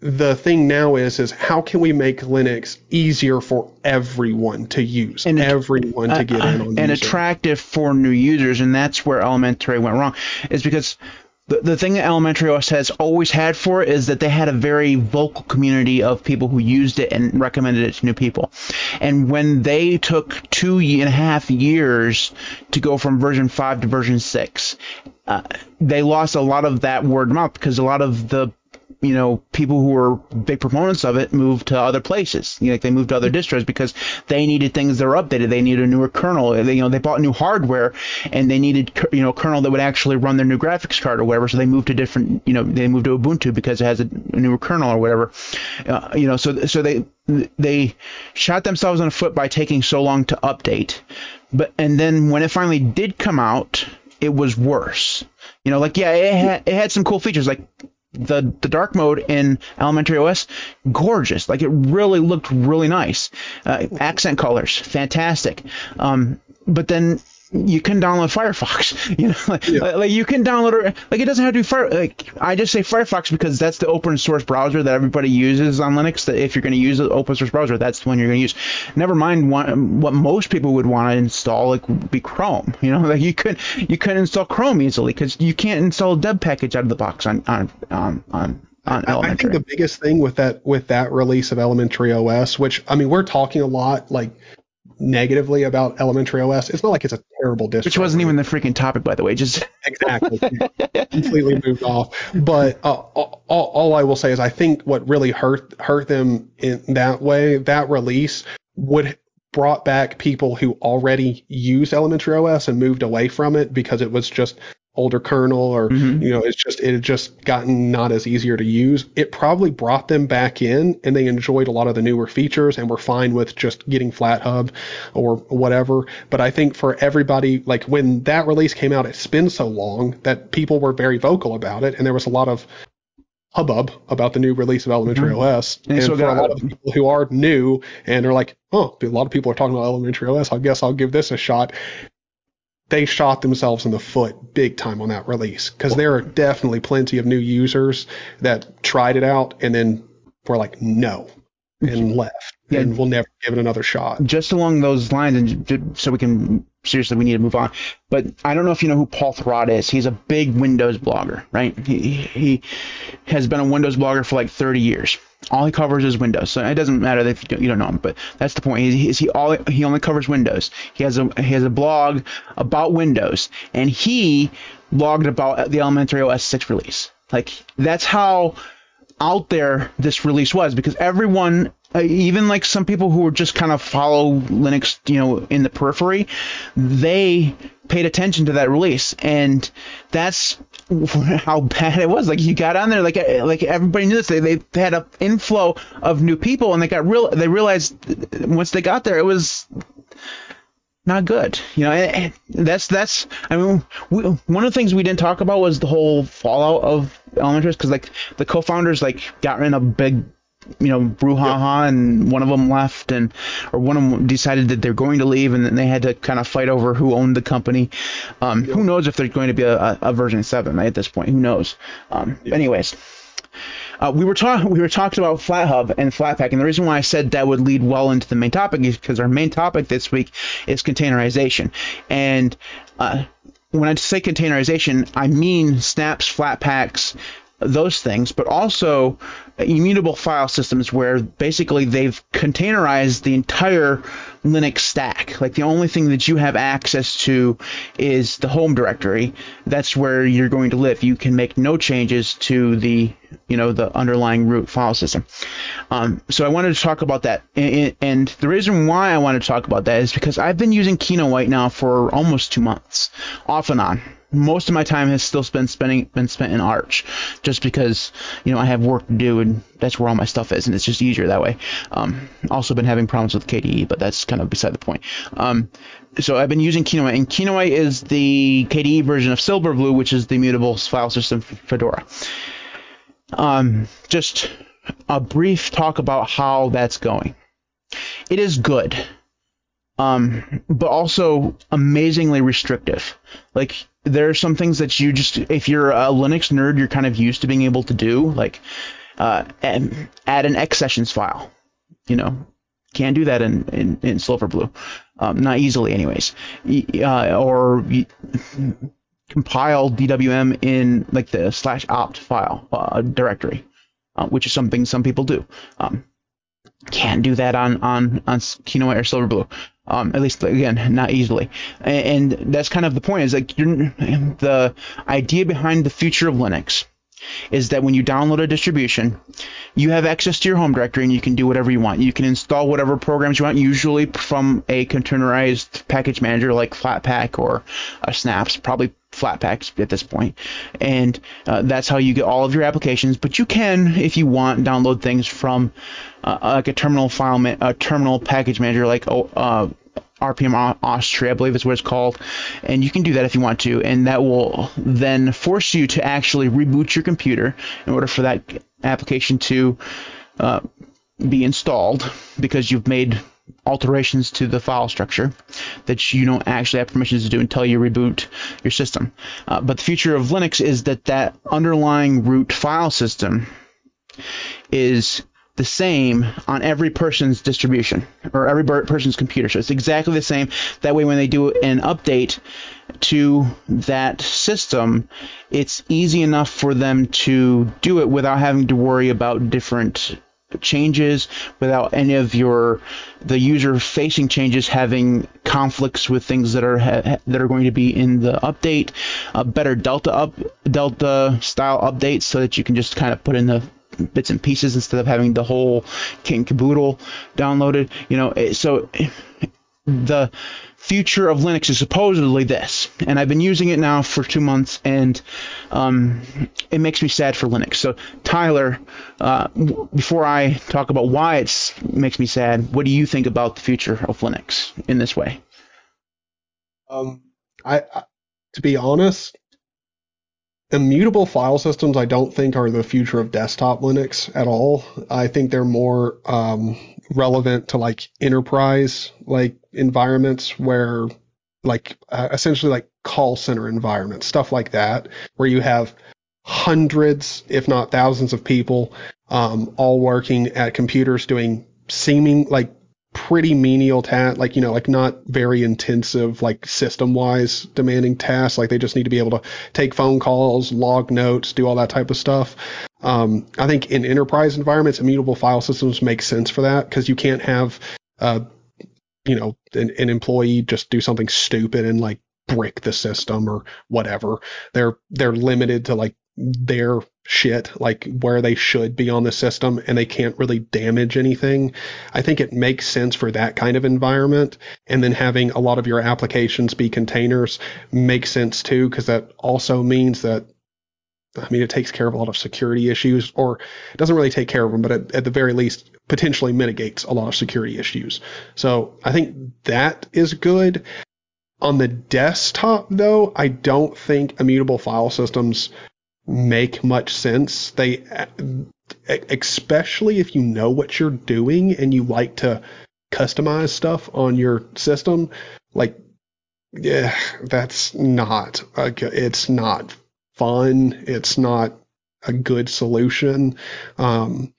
the thing now is is how can we make Linux easier for everyone to use and everyone uh, to get in on and attractive for new users and that's where elementary went wrong is because the, the thing that elementary os has always had for it is that they had a very vocal community of people who used it and recommended it to new people. And when they took two and a half years to go from version 5 to version 6 uh, they lost a lot of that word of mouth because a lot of the you know, people who were big proponents of it moved to other places. You know, like they moved to other distros because they needed things that were updated. They needed a newer kernel. They, you know, they bought new hardware and they needed, you know, a kernel that would actually run their new graphics card or whatever. So they moved to different, you know, they moved to Ubuntu because it has a, a newer kernel or whatever. Uh, you know, so so they they shot themselves in the foot by taking so long to update. But and then when it finally did come out, it was worse. You know, like yeah, it had it had some cool features like the the dark mode in Elementary OS, gorgeous. Like it really looked really nice. Uh, accent colors, fantastic. Um, but then you can download Firefox. You know, like, yeah. like, you can download it. Like it doesn't have to be Fire. Like I just say Firefox because that's the open source browser that everybody uses on Linux. That if you're going to use an open source browser, that's the one you're going to use. Never mind what, what most people would want to install, like be Chrome. You know, like you could you could install Chrome easily because you can't install a deb package out of the box on on on, on I think the biggest thing with that with that release of Elementary OS, which I mean, we're talking a lot like negatively about Elementary OS. It's not like it's a terrible distro. Which wasn't even the freaking topic, by the way. Just exactly, completely moved off. But uh, all, all, I will say is, I think what really hurt hurt them in that way, that release would brought back people who already use Elementary OS and moved away from it because it was just older kernel or mm-hmm. you know it's just it had just gotten not as easier to use it probably brought them back in and they enjoyed a lot of the newer features and were fine with just getting FlatHub or whatever but i think for everybody like when that release came out it's been so long that people were very vocal about it and there was a lot of hubbub about the new release of Elementary mm-hmm. OS. And, and so for a lot of people who are new and are like, oh, a lot of people are talking about Elementary OS. I guess I'll give this a shot they shot themselves in the foot big time on that release because there are definitely plenty of new users that tried it out and then were like, no, and mm-hmm. left. Yeah. And we'll never give it another shot. Just along those lines, and so we can seriously, we need to move on. But I don't know if you know who Paul Thurrott is. He's a big Windows blogger, right? He, he has been a Windows blogger for like 30 years. All he covers is Windows, so it doesn't matter if you don't, you don't know him. But that's the point. He, he all he only covers Windows. He has a he has a blog about Windows, and he blogged about the Elementary OS 6 release. Like that's how out there this release was because everyone Uh, even like some people who were just kind of follow Linux, you know, in the periphery, they paid attention to that release, and that's how bad it was. Like you got on there, like eh, like everybody knew this. They they had an inflow of new people, and they got real. They realized once they got there, it was not good. You know, and that's that's. I mean, we, one of the things we didn't talk about was the whole fallout of Elementary, because like the co-founders like got in a big you know brouhaha yep. and one of them left and or one of them decided that they're going to leave and then they had to kind of fight over who owned the company um, yep. who knows if there's going to be a, a version 7 right, at this point who knows um, yep. anyways uh, we were talking we were talking about FlatHub and Flatpak, and the reason why I said that would lead well into the main topic is because our main topic this week is containerization. And uh, when I say containerization, I mean snaps, Flatpaks, those things, but also immutable file systems where basically they've containerized the entire Linux stack. Like the only thing that you have access to is the home directory. That's where you're going to live. You can make no changes to the you know the underlying root file system. Um, so I wanted to talk about that, and, the reason why I wanted to talk about that is because I've been using Kinoite now for almost two months, off and on most of my time has still been spending been spent in Arch, just because you know I have work to do and that's where all my stuff is, and it's just easier that way. Um, also been having problems with KDE, but that's kind of beside the point. Um, so I've been using Kinoite, and Kinoite is the KDE version of Silverblue, which is the mutable file system for Fedora. Um, just a brief talk about how that's going. It is good um, but also amazingly restrictive. Like there are some things that you just, if you're a Linux nerd, you're kind of used to being able to do, like uh, add an X sessions file. You know, can't do that in in, in Silverblue, um, not easily, anyways. Uh, or compile DWM in like the slash opt file uh, directory, uh, which is something some people do. Um, can't do that on on on Kinoite or Silverblue. Um, at least again, not easily, and, and that's kind of the point. Is like the idea behind the future of Linux is that when you download a distribution, you have access to your home directory and you can do whatever you want. You can install whatever programs you want, usually from a containerized package manager like Flatpak or uh, Snaps, probably Flatpaks at this. And uh, that's how you get all of your applications. But you can, if you want, download things from uh, like a terminal file, ma- a terminal package manager like oh, uh, rpm-ostree, I believe is what it's called, and you can do that if you want to, and that will then force you to actually reboot your computer in order for that application to uh, be installed because you've made alterations to the file structure that you don't actually have permissions to do until you reboot your system. Uh, but the future of Linux is that that underlying root file system is the same on every person's distribution or every person's computer. So it's exactly the same. That way, when they do an update to that system, it's easy enough for them to do it without having to worry about different changes without any of your the user facing changes having conflicts with things that are ha, that are going to be in the update a better delta up delta style update so that you can just kind of put in the bits and pieces instead of having the whole kit and caboodle downloaded. You know, so the future of Linux is supposedly this, and I've been using it now for two months, and um, it makes me sad for Linux. So, Tyler, uh, before I talk about why it makes me sad, what do you think about the future of Linux in this way? Um, I, I to be honest, immutable file systems I don't think are the future of desktop Linux at all. I think they're more um, relevant to like enterprise like environments where like uh, essentially like call center environments, stuff like that, where you have hundreds, if not thousands of people um, all working at computers doing seeming like pretty menial tasks, like, you know, like not very intensive, like system wise demanding tasks. Like they just need to be able to take phone calls, log notes, do all that type of stuff. Um, I think in enterprise environments, immutable file systems make sense for that because you can't have, uh, you know, an, an employee just do something stupid and like brick the system or whatever. They're they're limited to like their shit, like where they should be on the system, and they can't really damage anything. I think it makes sense for that kind of environment. And then having a lot of your applications be containers makes sense too, because that also means that I mean, it takes care of a lot of security issues, or doesn't really take care of them, but at, at, the very least, potentially mitigates a lot of security issues. So I think that is good. On the desktop, though, I don't think immutable file systems make much sense. They, especially if you know what you're doing and you like to customize stuff on your system, like, yeah, that's not, a, it's not fun. It's not a good solution. Um,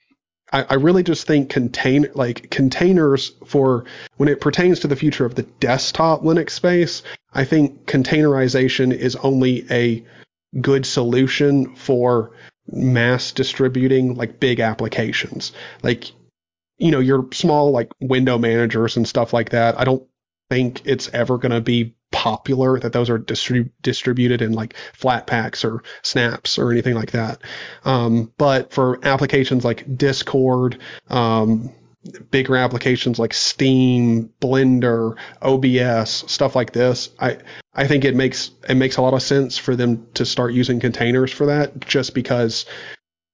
I, really just think contain like containers for when it pertains to the future of the desktop Linux space. I think containerization is only a good solution for mass distributing like big applications. Like, you know, your small like window managers and stuff like that. I don't think it's ever going to be popular that those are distrib- distributed in like flat packs or snaps or anything like that. Um, but for applications like Discord, um, bigger applications like Steam, Blender, OBS, stuff like this, I I think it makes it makes a lot of sense for them to start using containers for that, just because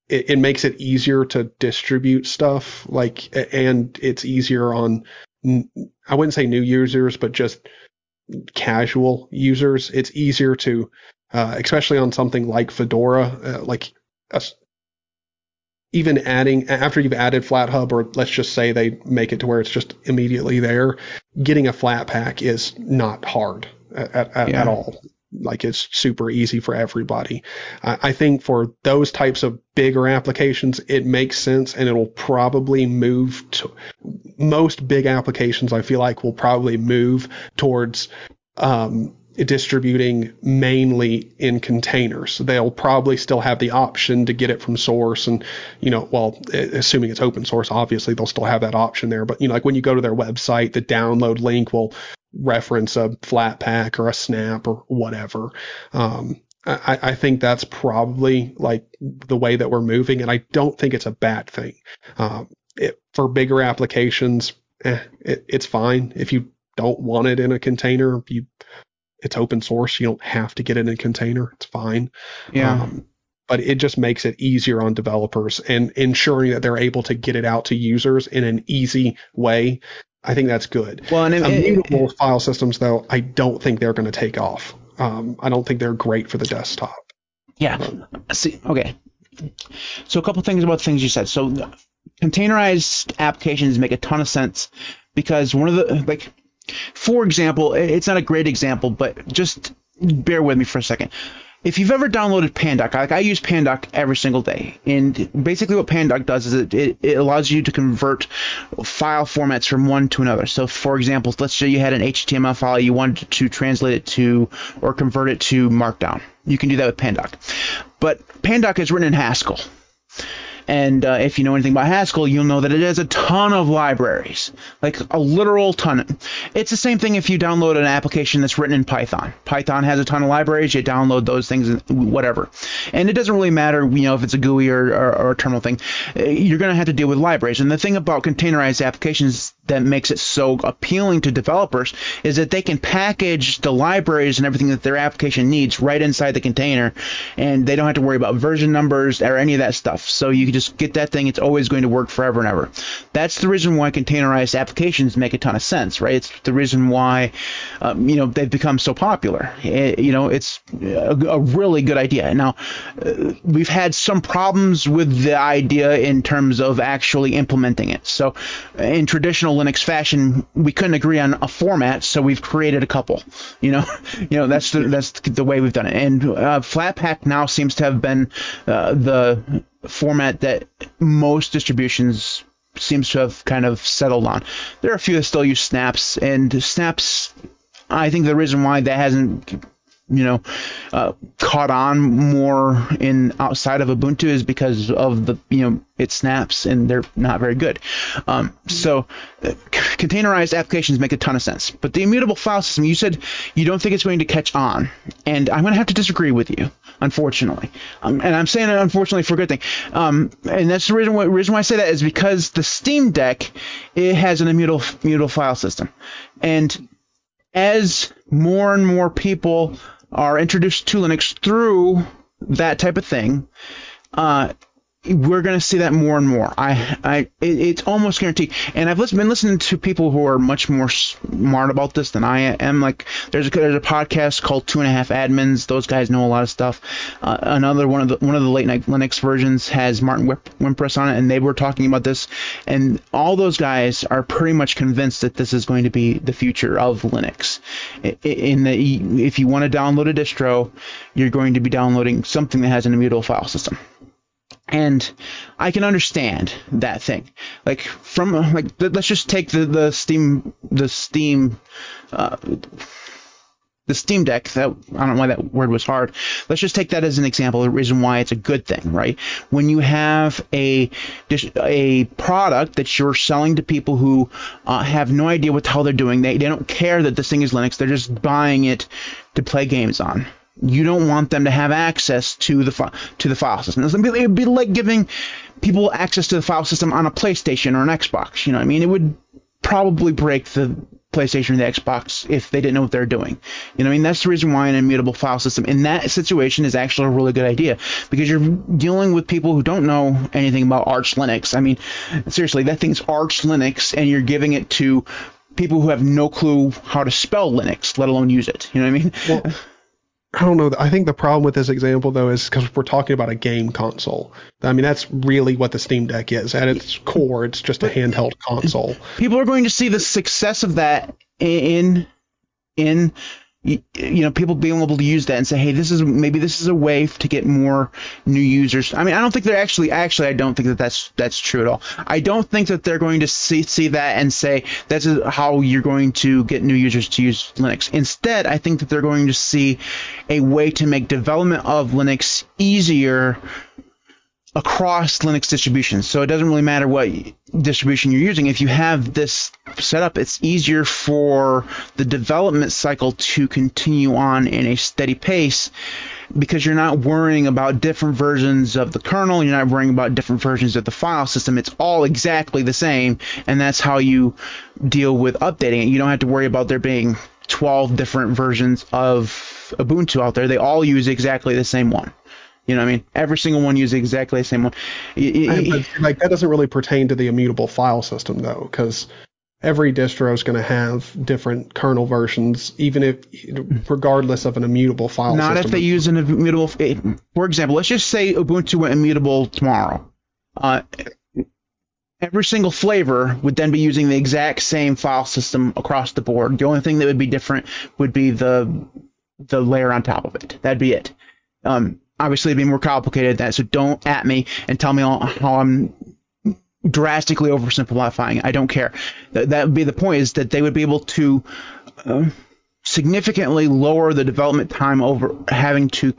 it, it makes it easier to distribute stuff. Like, and it's easier on I wouldn't say new users, but just casual users. It's easier to, uh, especially on something like Fedora, uh, like even adding after you've added FlatHub, or let's just say they make it to where it's just immediately there. Getting a flat pack is not hard at, at, yeah. at all. Like it's super easy for everybody. I, I think for those types of bigger applications, it makes sense and it'll probably move to most big applications. I feel like will probably move towards, um, distributing mainly in containers. They'll probably still have the option to get it from source and, you know, well, assuming it's open source, obviously they'll still have that option there. But, you know, like when you go to their website, the download link will reference a flat pack or a snap or whatever. Um, I, I think that's probably like the way that we're moving, and I don't think it's a bad thing. Um, it, for bigger applications, eh, it, it's fine. If you don't want it in a container, you it's open source. You don't have to get it in a container. It's fine. Yeah. Um, but it just makes it easier on developers and ensuring that they're able to get it out to users in an easy way. I think that's good. Well, and it, Immutable file systems, though, I don't think they're going to take off. Um, I don't think they're great for the desktop. Yeah. See, okay. So a couple things about things you said. So containerized applications make a ton of sense because one of the like, for example, it's not a great example, but just bear with me for a second. If you've ever downloaded Pandoc, like I use Pandoc every single day, and basically what Pandoc does is it, it, it allows you to convert file formats from one to another. So, for example, let's say you had an HTML file, you wanted to translate it to or convert it to Markdown. You can do that with Pandoc. But Pandoc is written in Haskell. And uh, if you know anything about Haskell, you'll know that it has a ton of libraries, like a literal ton. It's the same thing if you download an application that's written in Python. Python has a ton of libraries. You download those things, whatever. And it doesn't really matter, you know, if it's a GUI or, or, or a terminal thing. You're going to have to deal with libraries. And the thing about containerized applications that makes it so appealing to developers is that they can package the libraries and everything that their application needs right inside the container, and they don't have to worry about version numbers or any of that stuff. So you can just get that thing; it's always going to work forever and ever. That's the reason why containerized applications make a ton of sense, right? It's the reason why um, you know they've become so popular. It, you know, it's a, a, really good idea. Now, uh, we've had some problems with the idea in terms of actually implementing it. So, in traditional Linux fashion, we couldn't agree on a format, so we've created a couple. You know, you know that's the that's the way we've done it. And uh, Flatpak now seems to have been uh, the format that most distributions seems to have kind of settled on. There are a few that still use snaps, and snaps. I think the reason why that hasn't you know, uh, caught on more in outside of Ubuntu is because of the you know it snaps and they're not very good. Um, so uh, containerized applications make a ton of sense. But the immutable file system, you said you don't think it's going to catch on, and I'm going to have to disagree with you, unfortunately. Um, and I'm saying it unfortunately for a good thing. Um, and that's the reason why, reason why I say that is because the Steam Deck it has an immutable immutable file system, and as more and more people are introduced to Linux through that type of thing, uh, we're going to see that more and more. I, I, it, it's almost guaranteed. And I've been listening to people who are much more smart about this than I am. Like, there's a there's a podcast called Two and a Half Admins. Those guys know a lot of stuff. Uh, another one of the one of the late night Linux versions has Martin Wimpress on it, and they were talking about this. And all those guys are pretty much convinced that this is going to be the future of Linux. In the if you want to download a distro, you're going to be downloading something that has an immutable file system and I can understand that thing. Like from like let's just take the the Steam the Steam uh, the Steam Deck. That I don't know why that word was hard. Let's just take that as an example. The reason why it's a good thing, right? When you have a a product that you're selling to people who uh, have no idea what the hell they're doing, they they don't care that this thing is Linux. They're just buying it to play games on you don't want them to have access to the fi- to the file system. It would be like giving people access to the file system on a PlayStation or an Xbox. You know what I mean? It would probably break the PlayStation or the Xbox if they didn't know what they're doing. You know, what I mean, that's the reason why an immutable file system in that situation is actually a really good idea because you're dealing with people who don't know anything about Arch Linux. I mean, seriously, that thing's Arch Linux, and you're giving it to people who have no clue how to spell Linux, let alone use it. You know what I mean? Well, I don't know. I think the problem with this example though is because we're talking about a game console. I mean, that's really what the Steam Deck is. At its core, it's just a handheld console. People are going to see the success of that in in you, know people being able to use that and say hey this is maybe this is a way to get more new users. I mean i don't think they're actually actually i don't think that that's that's true at all. I don't think that they're going to see see that and say that's how you're going to get new users to use linux. Instead i think that they're going to see a way to make development of linux easier across Linux distributions. So it doesn't really matter what distribution you're using. If you have this set up, it's easier for the development cycle to continue on in a steady pace because you're not worrying about different versions of the kernel, you're not worrying about different versions of the file system. It's all exactly the same, and that's how you deal with updating it. You don't have to worry about there being 12 different versions of Ubuntu out there. They all use exactly the same one. You know what I mean? Every single one uses exactly the same one. but, like that doesn't really pertain to the immutable file system though, because every distro is going to have different kernel versions, even if, regardless of an immutable file Not system. if they use an immutable. For example, let's just say Ubuntu went immutable tomorrow. Uh, every single flavor would then be using the exact same file system across the board. The only thing that would be different would be the the layer on top of it. That'd be it. Um, obviously, be more complicated than that. So don't at me and tell me how I'm drastically oversimplifying. I don't care. That, that would be the point is that they would be able to uh, significantly lower the development time over having to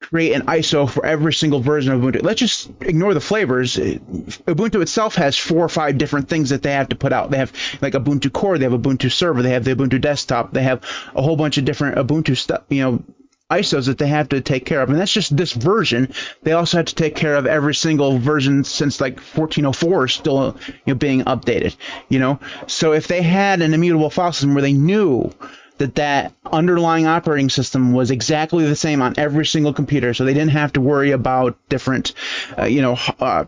create an ISO for every single version of Ubuntu. Let's just ignore the flavors. Ubuntu itself has four or five different things that they have to put out. They have like Ubuntu Core, they have Ubuntu Server, they have the Ubuntu Desktop, they have a whole bunch of different Ubuntu stuff, you know, ISOs that they have to take care of. And that's just this version. They also have to take care of every single version since like 1404 is still you know, being updated, you know? So if they had an immutable file system where they knew that that underlying operating system was exactly the same on every single computer, so they didn't have to worry about different, uh, you know, uh,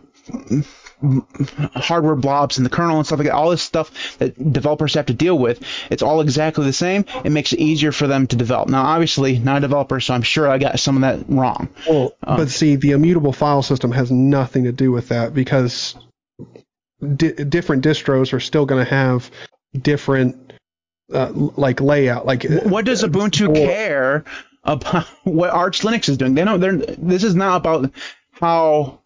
hardware blobs in the kernel and stuff like that, all this stuff that developers have to deal with, it's all exactly the same. It makes it easier for them to develop. Now, obviously, not a developer, so I'm sure I got some of that wrong. Well, um, but see, the immutable file system has nothing to do with that because di- different distros are still going to have different uh, like layout. Like, what does uh, Ubuntu care about what Arch Linux is doing? They don't. They're. This is not about how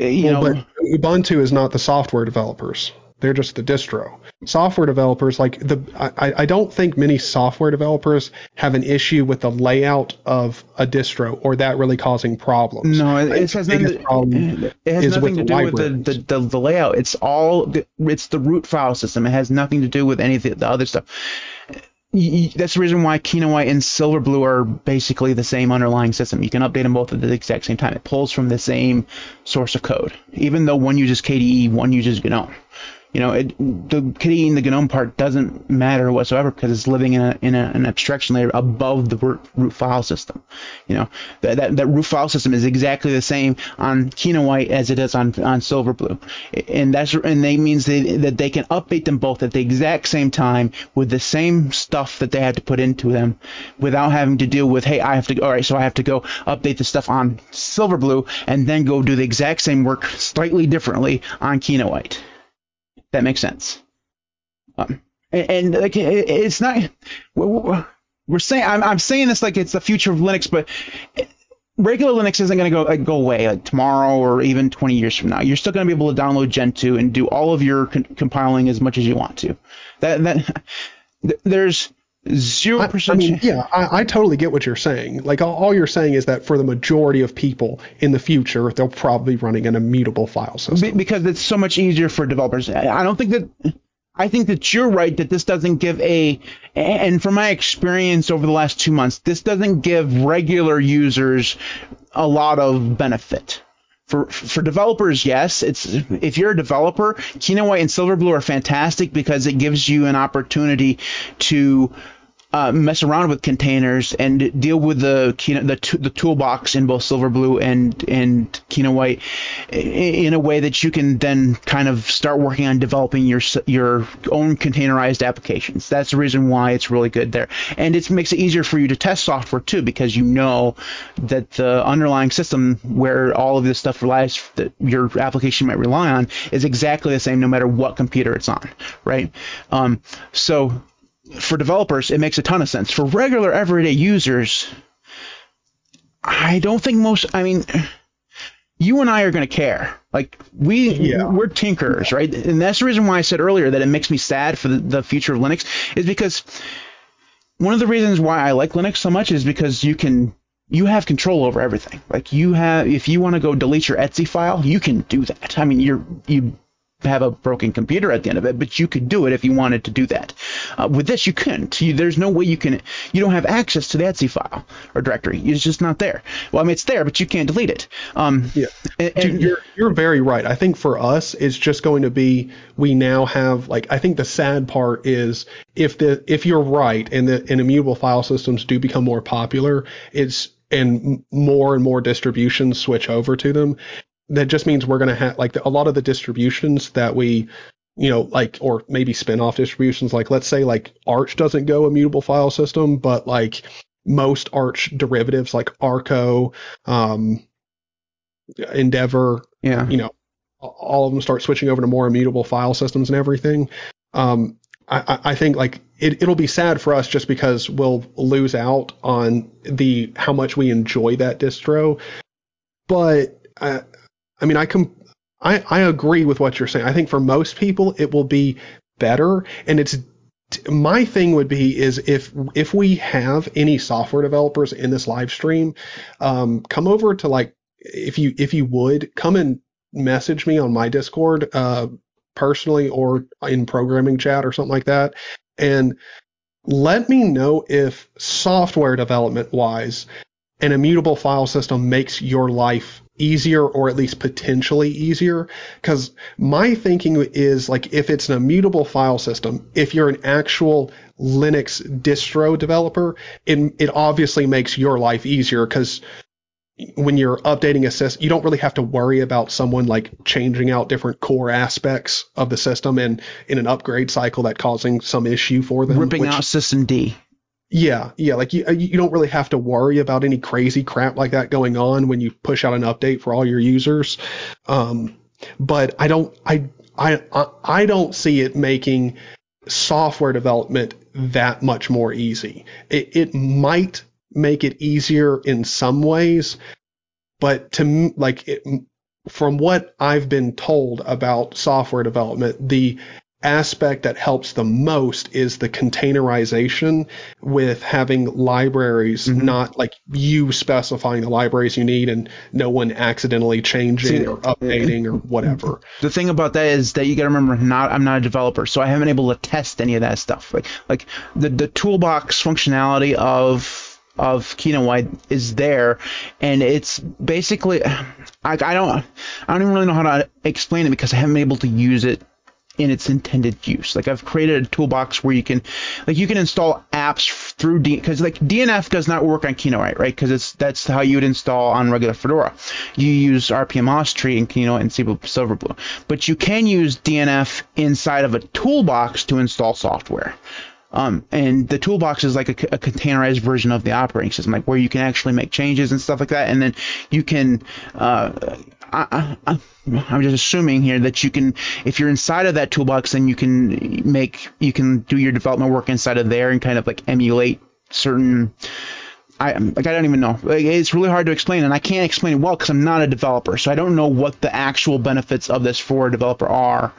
Uh, you well, know. But Ubuntu is not the software developers. They're just the distro. Software developers, like the, I, I don't think many software developers have an issue with the layout of a distro or that really causing problems. No, it, it has nothing. To, it has nothing to do with the, the, the, the, layout. It's all it's the root file system. It has nothing to do with any of the other stuff that's the reason why Kinoite and Silverblue are basically the same underlying system. You can update them both at the exact same time. It pulls from the same source of code, even though one uses KDE, one uses GNOME. You know, it, the and the GNOME part doesn't matter whatsoever because it's living in, a, in a, an abstraction layer above the root, file system. You know, that, that, that root file system is exactly the same on Kinoite as it is on, on Silverblue. And that's, and that means they, that they can update them both at the exact same time with the same stuff that they had to put into them without having to deal with, hey, I have to, all right, so I have to go update the stuff on Silverblue and then go do the exact same work slightly differently on Kinoite. That makes sense. Um, and, and, like it, it's not we're, saying I'm, I'm saying this like it's the future of Linux, but regular Linux isn't going to go like, go away like tomorrow or even 20 years from now. You're still going to be able to download Gentoo and do all of your con- compiling as much as you want to. That that there's Zero percent. I, mean, yeah, I, I, totally get what you're saying. Like all, all, you're saying is that for the majority of people in the future, they'll probably be running an immutable file system because it's so much easier for developers. I don't think that. I think that you're right that this doesn't give a, and from my experience over the last two months, this doesn't give regular users a lot of benefit. For, for developers, yes, it's if you're a developer, Kinoite and Silverblue are fantastic because it gives you an opportunity to uh, mess around with containers and deal with the the, the toolbox in both Silverblue and and white in a way that you can then kind of start working on developing your your own containerized applications. That's the reason why it's really good there, and it makes it easier for you to test software too because you know that the underlying system where all of this stuff relies that your application might rely on is exactly the same no matter what computer it's on, right? Um, so for developers, it makes a ton of sense. For regular everyday users, I don't think most. I mean, you and I are going to care. Like we, yeah. we're tinkerers, right? And that's the reason why I said earlier that it makes me sad for the, the future of Linux is because one of the reasons why I like Linux so much is because you can you have control over everything. Like you have, if you want to go delete your etc file, you can do that. I mean, you're you have a broken computer at the end of it, but you could do it if you wanted to do that. Uh, with this, you couldn't. You, there's no way you can. You don't have access to the etc file or directory. It's just not there. Well, I mean, it's there, but you can't delete it. Um, yeah, and, Dude, you're you're very right. I think for us, it's just going to be we now have like I think the sad part is if the if you're right and the and immutable file systems do become more popular, it's and more and more distributions switch over to them, that just means we're going to have like the, a lot of the distributions that we you know like or maybe spin-off distributions like let's say like arch doesn't go immutable file system but like most arch derivatives like arco um endeavor yeah. you know all of them start switching over to more immutable file systems and everything. Um I, I think like it, it'll be sad for us just because we'll lose out on the how much we enjoy that distro. But I, I mean, I com- I, I agree with what you're saying. I think for most people it will be better, and it's my thing would be is if if we have any software developers in this live stream, um, come over to like if you if you would come and message me on my Discord uh, personally or in programming chat or something like that, and let me know if software development wise an immutable file system makes your life easier or at least potentially easier. Because my thinking is like if it's an immutable file system if you're an actual linux distro developer it, it obviously makes your life easier because when you're updating a system you don't really have to worry about someone like changing out different core aspects of the system and in an upgrade cycle that causing some issue for them ripping which, out systemd yeah, yeah, like you you don't really have to worry about any crazy crap like that going on when you push out an update for all your users. Um, but I don't I I I don't see it making software development that much more easy. It it might make it easier in some ways, but to like it, from what I've been told about software development, the aspect that helps the most is the containerization with having libraries, mm-hmm. not like you specifying the libraries you need and no one accidentally changing or updating or whatever. The thing about that is that you got to remember, not I'm not a developer, so I haven't been able to test any of that stuff. Like like the the toolbox functionality of of Kinoite is there, and it's basically I, I don't I don't even really know how to explain it because I haven't been able to use it in its intended use. Like I've created a toolbox where you can, like you can install apps through D, because like DNF does not work on Kinoite, right? Because it's that's how you would install on regular Fedora. You use rpm-ostree and Kinoite and Silverblue, but you can use DNF inside of a toolbox to install software. Um, and the toolbox is like a, a, containerized version of the operating system, like where you can actually make changes and stuff like that, and then you can. Uh, I, I, I'm just assuming here that you can, if you're inside of that toolbox, then you can make, you can do your development work inside of there and kind of like emulate certain. I like I don't even know. Like, it's really hard to explain, and I can't explain it well because I'm not a developer, so I don't know what the actual benefits of this for a developer are.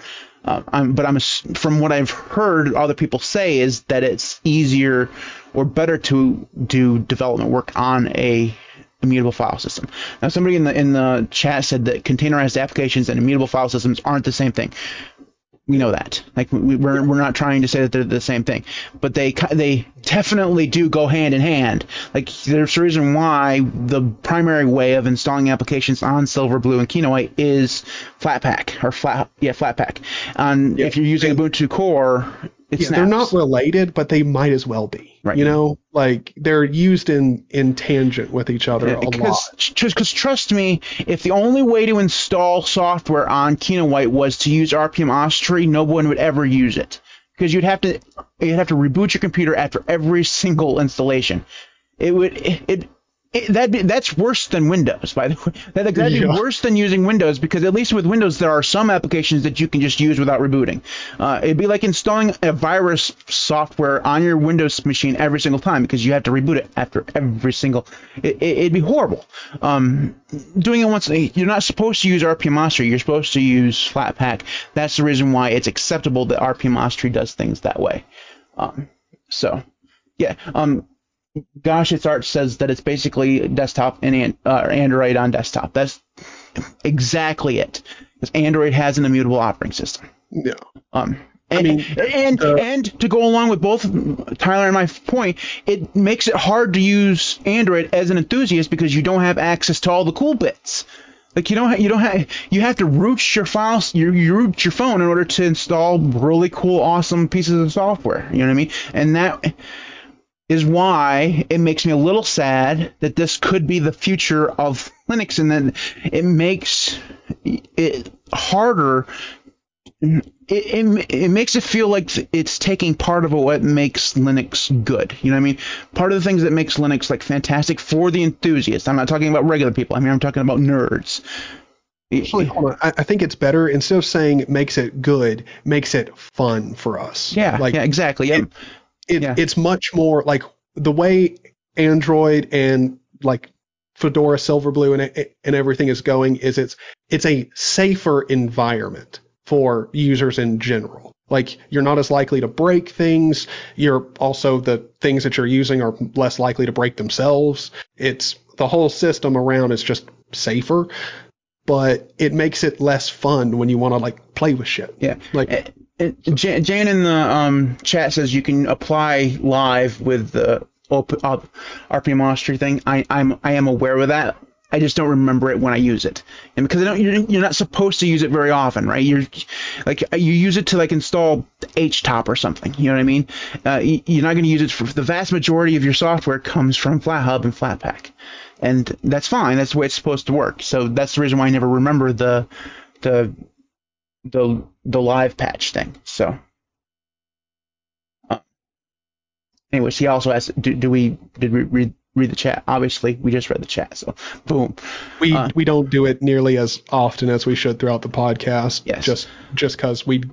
Uh, I'm, but I'm from what I've heard other people say is that it's easier or better to do development work on a immutable file system. Now, somebody in the in the chat said that containerized applications and immutable file systems aren't the same thing we know that. Like we, we're we're not trying to say that they're the same thing, but they they definitely do go hand in hand. Like there's a reason why the primary way of installing applications on Silverblue and Kinoite is Flatpak or flat yeah Flatpak. And yeah, if you're using Ubuntu Core, yeah, they're not related, but they might as well be. Right. You know, like they're used in in tangent with each other yeah, a because, lot. Because trust me, if the only way to install software on Kinoite was to use rpm-ostree, no one would ever use it because you'd have to you'd have to reboot your computer after every single installation. It would it, it that that's worse than Windows, by the way. That, that'd yeah. be worse than using Windows because at least with Windows there are some applications that you can just use without rebooting. Uh, it'd be like installing a virus software on your Windows machine every single time because you have to reboot it after every single. It, would it, be horrible. Um, doing it once, you're not supposed to use rpm-ostree. You're supposed to use Flatpak. That's the reason why it's acceptable that rpm-ostree does things that way. Um, so, yeah. Um, Gosh, it's art says that it's basically desktop and uh, Android on desktop. That's exactly it. Because Android has an immutable operating system. Yeah. Um, and, mean, and the- and to go along with both Tyler and my point, it makes it hard to use Android as an enthusiast because you don't have access to all the cool bits. Like you don't ha- you don't have you have to root your files you, you root your phone in order to install really cool awesome pieces of software. You know what I mean? And that is why it makes me a little sad that this could be the future of Linux, and then it makes it harder. It, it, it makes it feel like it's taking part of what makes Linux good. You know what I mean? Part of the things that makes Linux like fantastic for the enthusiasts. I'm not talking about regular people. I mean, I'm talking about nerds. Actually, hold on. I, I think it's better instead of saying it makes it good, makes it fun for us. Yeah, like yeah, exactly. Yeah. It, yeah. it's much more like the way Android and like Fedora Silverblue and and everything is going is it's it's a safer environment for users in general. Like you're not as likely to break things. You're also the things that you're using are less likely to break themselves. It's the whole system around is just safer, but it makes it less fun when you want to like play with shit. Yeah. Like eh, Uh, uh, Ja- Jane in the um, chat says you can apply live with the op- uh, thing. I, I'm I am aware of that. I just don't remember it when I use it, and because I don't, you're, you're not supposed to use it very often, right? You're like you use it to like install HTOP or something. You know what I mean? Uh, you're not going to use it for the vast majority of your software comes from FlatHub and Flatpak, and that's fine. That's the way it's supposed to work. So that's the reason why I never remember the the the the live patch thing. So, uh, anyways, he also asked, do, do we did we read read the chat? Obviously, we just read the chat. So, boom. we Uh, we don't do it nearly as often as we should throughout the podcast. Yes. Just just because we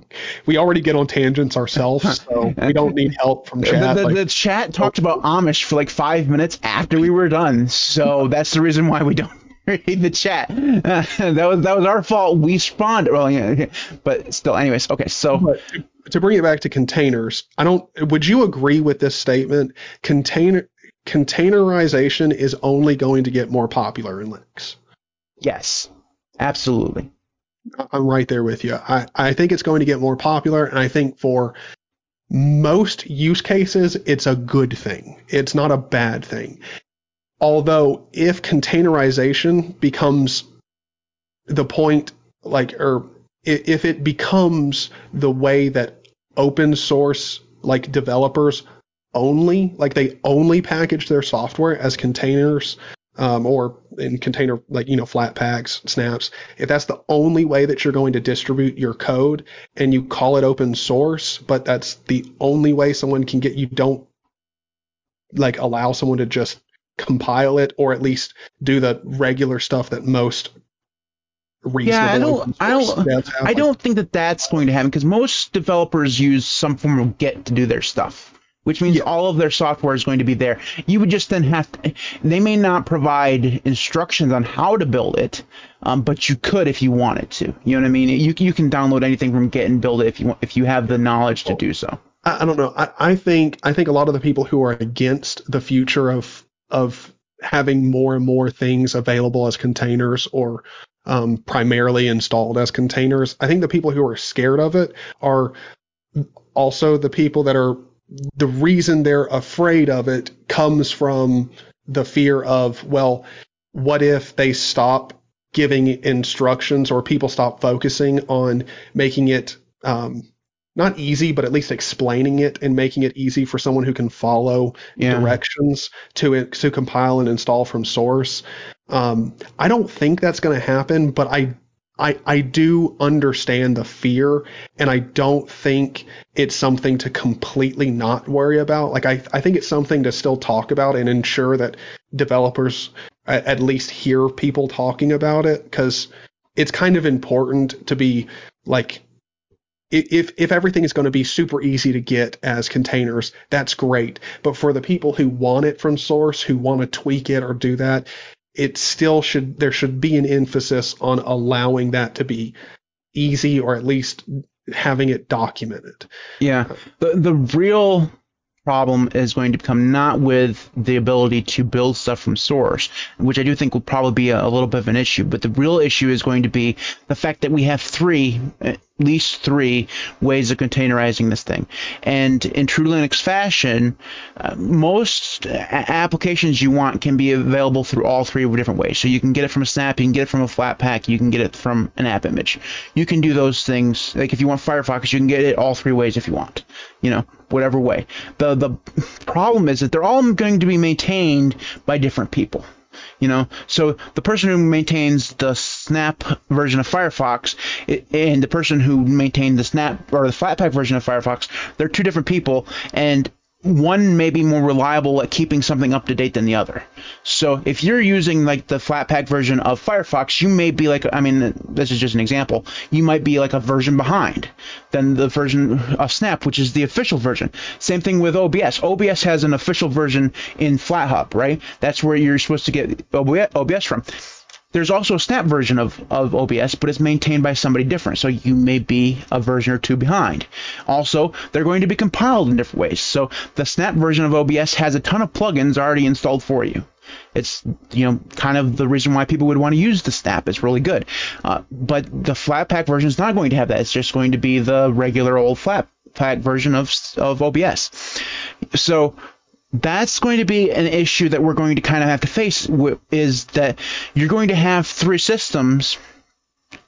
we already get on tangents ourselves, so we don't need help from The, chat. the, like- the chat talked about Amish for like five minutes after we were done. So that's the reason why we don't read the chat. that was that was our fault. We spawned. Well, yeah, but still, anyways. Okay, so but to, to bring it back to containers, I don't. Would you agree with this statement? Container containerization is only going to get more popular in Linux. yes, absolutely. I'm right there with you. I, I think it's going to get more popular, and I think for most use cases, it's a good thing. It's not a bad thing. Although, if containerization becomes the point, like, or if it becomes the way that open source, like, developers only, like, they only package their software as containers, um, or in container, like, you know, flat packs, snaps, if that's the only way that you're going to distribute your code and you call it open source, but that's the only way someone can get you don't like allow someone to just compile it or at least do the regular stuff that most reasonable Yeah, I don't- I don't- have. I don't think that that's going to happen because most developers use some form of Git to do their stuff, which means Yeah. all of their software is going to be there. You would just then have to. They may not provide instructions on how to build it, um, but you could if you wanted to. You know what I mean? You you can download anything from Git and build it if you want, if you have the knowledge to do so. I, I don't know. I, I think I think a lot of the people who are against the future of of having more and more things available as containers or um, primarily installed as containers, I think the people who are scared of it are also the people that are the reason they're afraid of it comes from the fear of well, what if they stop giving instructions or people stop focusing on making it um, not easy, but at least explaining it and making it easy for someone who can follow Yeah. directions to to compile and install from source. Um, I don't think that's going to happen, but I, I I do understand the fear, and I don't think it's something to completely not worry about. Like I I think it's something to still talk about and ensure that developers at, at least hear people talking about it because it's kind of important to be like if if everything is going to be super easy to get as containers, that's great. But for the people who want it from source, who want to tweak it or do that, it still should there should be an emphasis on allowing that to be easy or at least having it documented. Yeah. The the real problem is going to come not with the ability to build stuff from source, which I do think will probably be a, a, little bit of an issue. But the real issue is going to be the fact that we have three, at least three ways of containerizing this thing. And in true Linux fashion, uh, most applications you want can be available through all three different ways. So you can get it from a snap, you can get it from a Flatpak, you can get it from an app image. You can do those things. Like if you want Firefox, you can get it all three ways if you want. You know, whatever way. The the problem is that they're all going to be maintained by different people. You know, so the person who maintains the Snap version of Firefox and the person who maintained the Snap or the Flatpak version of Firefox, they're two different people, and one may be more reliable at keeping something up to date than the other. So if you're using like the Flatpak version of Firefox, you may be like, I mean, this is just an example. You might be like a version behind than the version of Snap, which is the official version. Same thing with OBS. OBS has an official version in FlatHub, right? That's where you're supposed to get OBS from. There's also a Snap version of, of OBS, but it's maintained by somebody different, so you may be a version or two behind. Also, they're going to be compiled in different ways. So the Snap version of OBS has a ton of plugins already installed for you. It's you know kind of the reason why people would want to use the Snap. It's really good, uh, but the Flatpak version is not going to have that. It's just going to be the regular old Flatpak version of of OBS. So that's going to be an issue that we're going to kind of have to face is that you're going to have three systems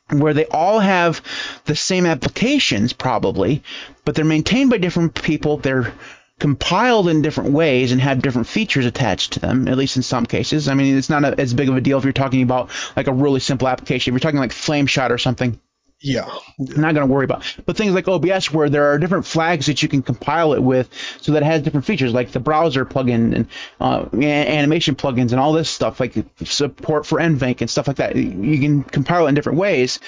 where they all have the same applications probably but they're maintained by different people. They're compiled in different ways and have different features attached to them at least in some cases. I mean it's not a, as big of a deal if you're talking about like a really simple application. If you're talking like flameshot or something yeah. I'm not going to worry about. But things like OBS, where there are different flags that you can compile it with, so that it has different features, like the browser plugin and uh, animation plugins and all this stuff, like support for NVENC and stuff like that. You can compile it in different ways.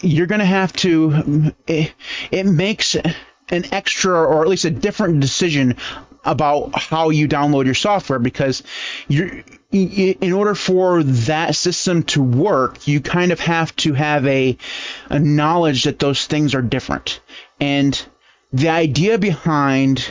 You're going to have to. It, it makes an extra, or at least a different decision about how you download your software because you're in order for that system to work, you kind of have to have a, a knowledge that those things are different. And the idea behind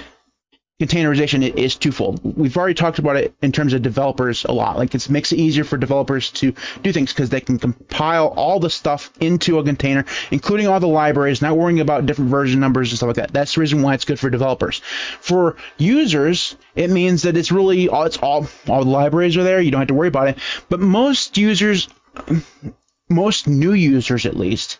containerization is twofold. We've already talked about it in terms of developers a lot. Like it makes it easier for developers to do things because they can compile all the stuff into a container, including all the libraries, not worrying about different version numbers and stuff like that. That's the reason why it's good for developers. For users, it means that it's really all it's all all the libraries are there. You don't have to worry about it. But most users, most new users at least,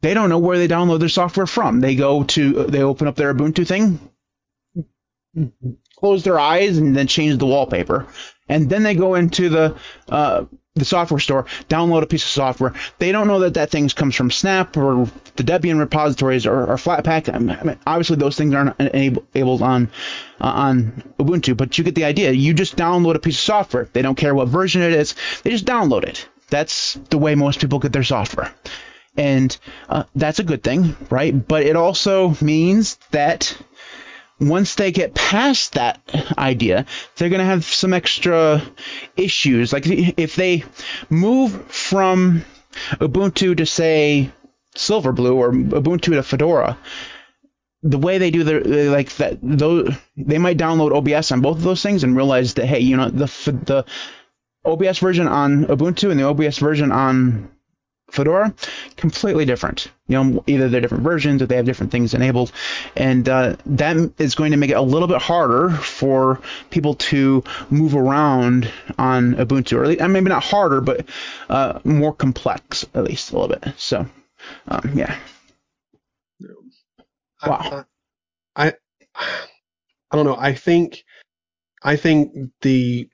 they don't know where they download their software from. They go to they open up their Ubuntu thing, close their eyes and then change the wallpaper. And then they go into the uh, the software store, download a piece of software. They don't know that that thing comes from Snap or the Debian repositories or, or Flatpak. I mean, obviously, those things aren't enabled on uh, on Ubuntu, but you get the idea. You just download a piece of software. They don't care what version it is. They just download it. That's the way most people get their software. And uh, that's a good thing, right? But it also means that once they get past that idea, they're going to have some extra issues. Like if they move from Ubuntu to say Silverblue or Ubuntu to Fedora, the way they do the like that, those they might download OBS on both of those things and realize that hey, you know the the OBS version on Ubuntu and the OBS version on Fedora, completely different. You know, either they're different versions or they have different things enabled, and uh, that is going to make it a little bit harder for people to move around on Ubuntu, or least, maybe not harder, but uh, more complex at least a little bit. So, um, yeah. Wow. I, I I don't know. I think I think the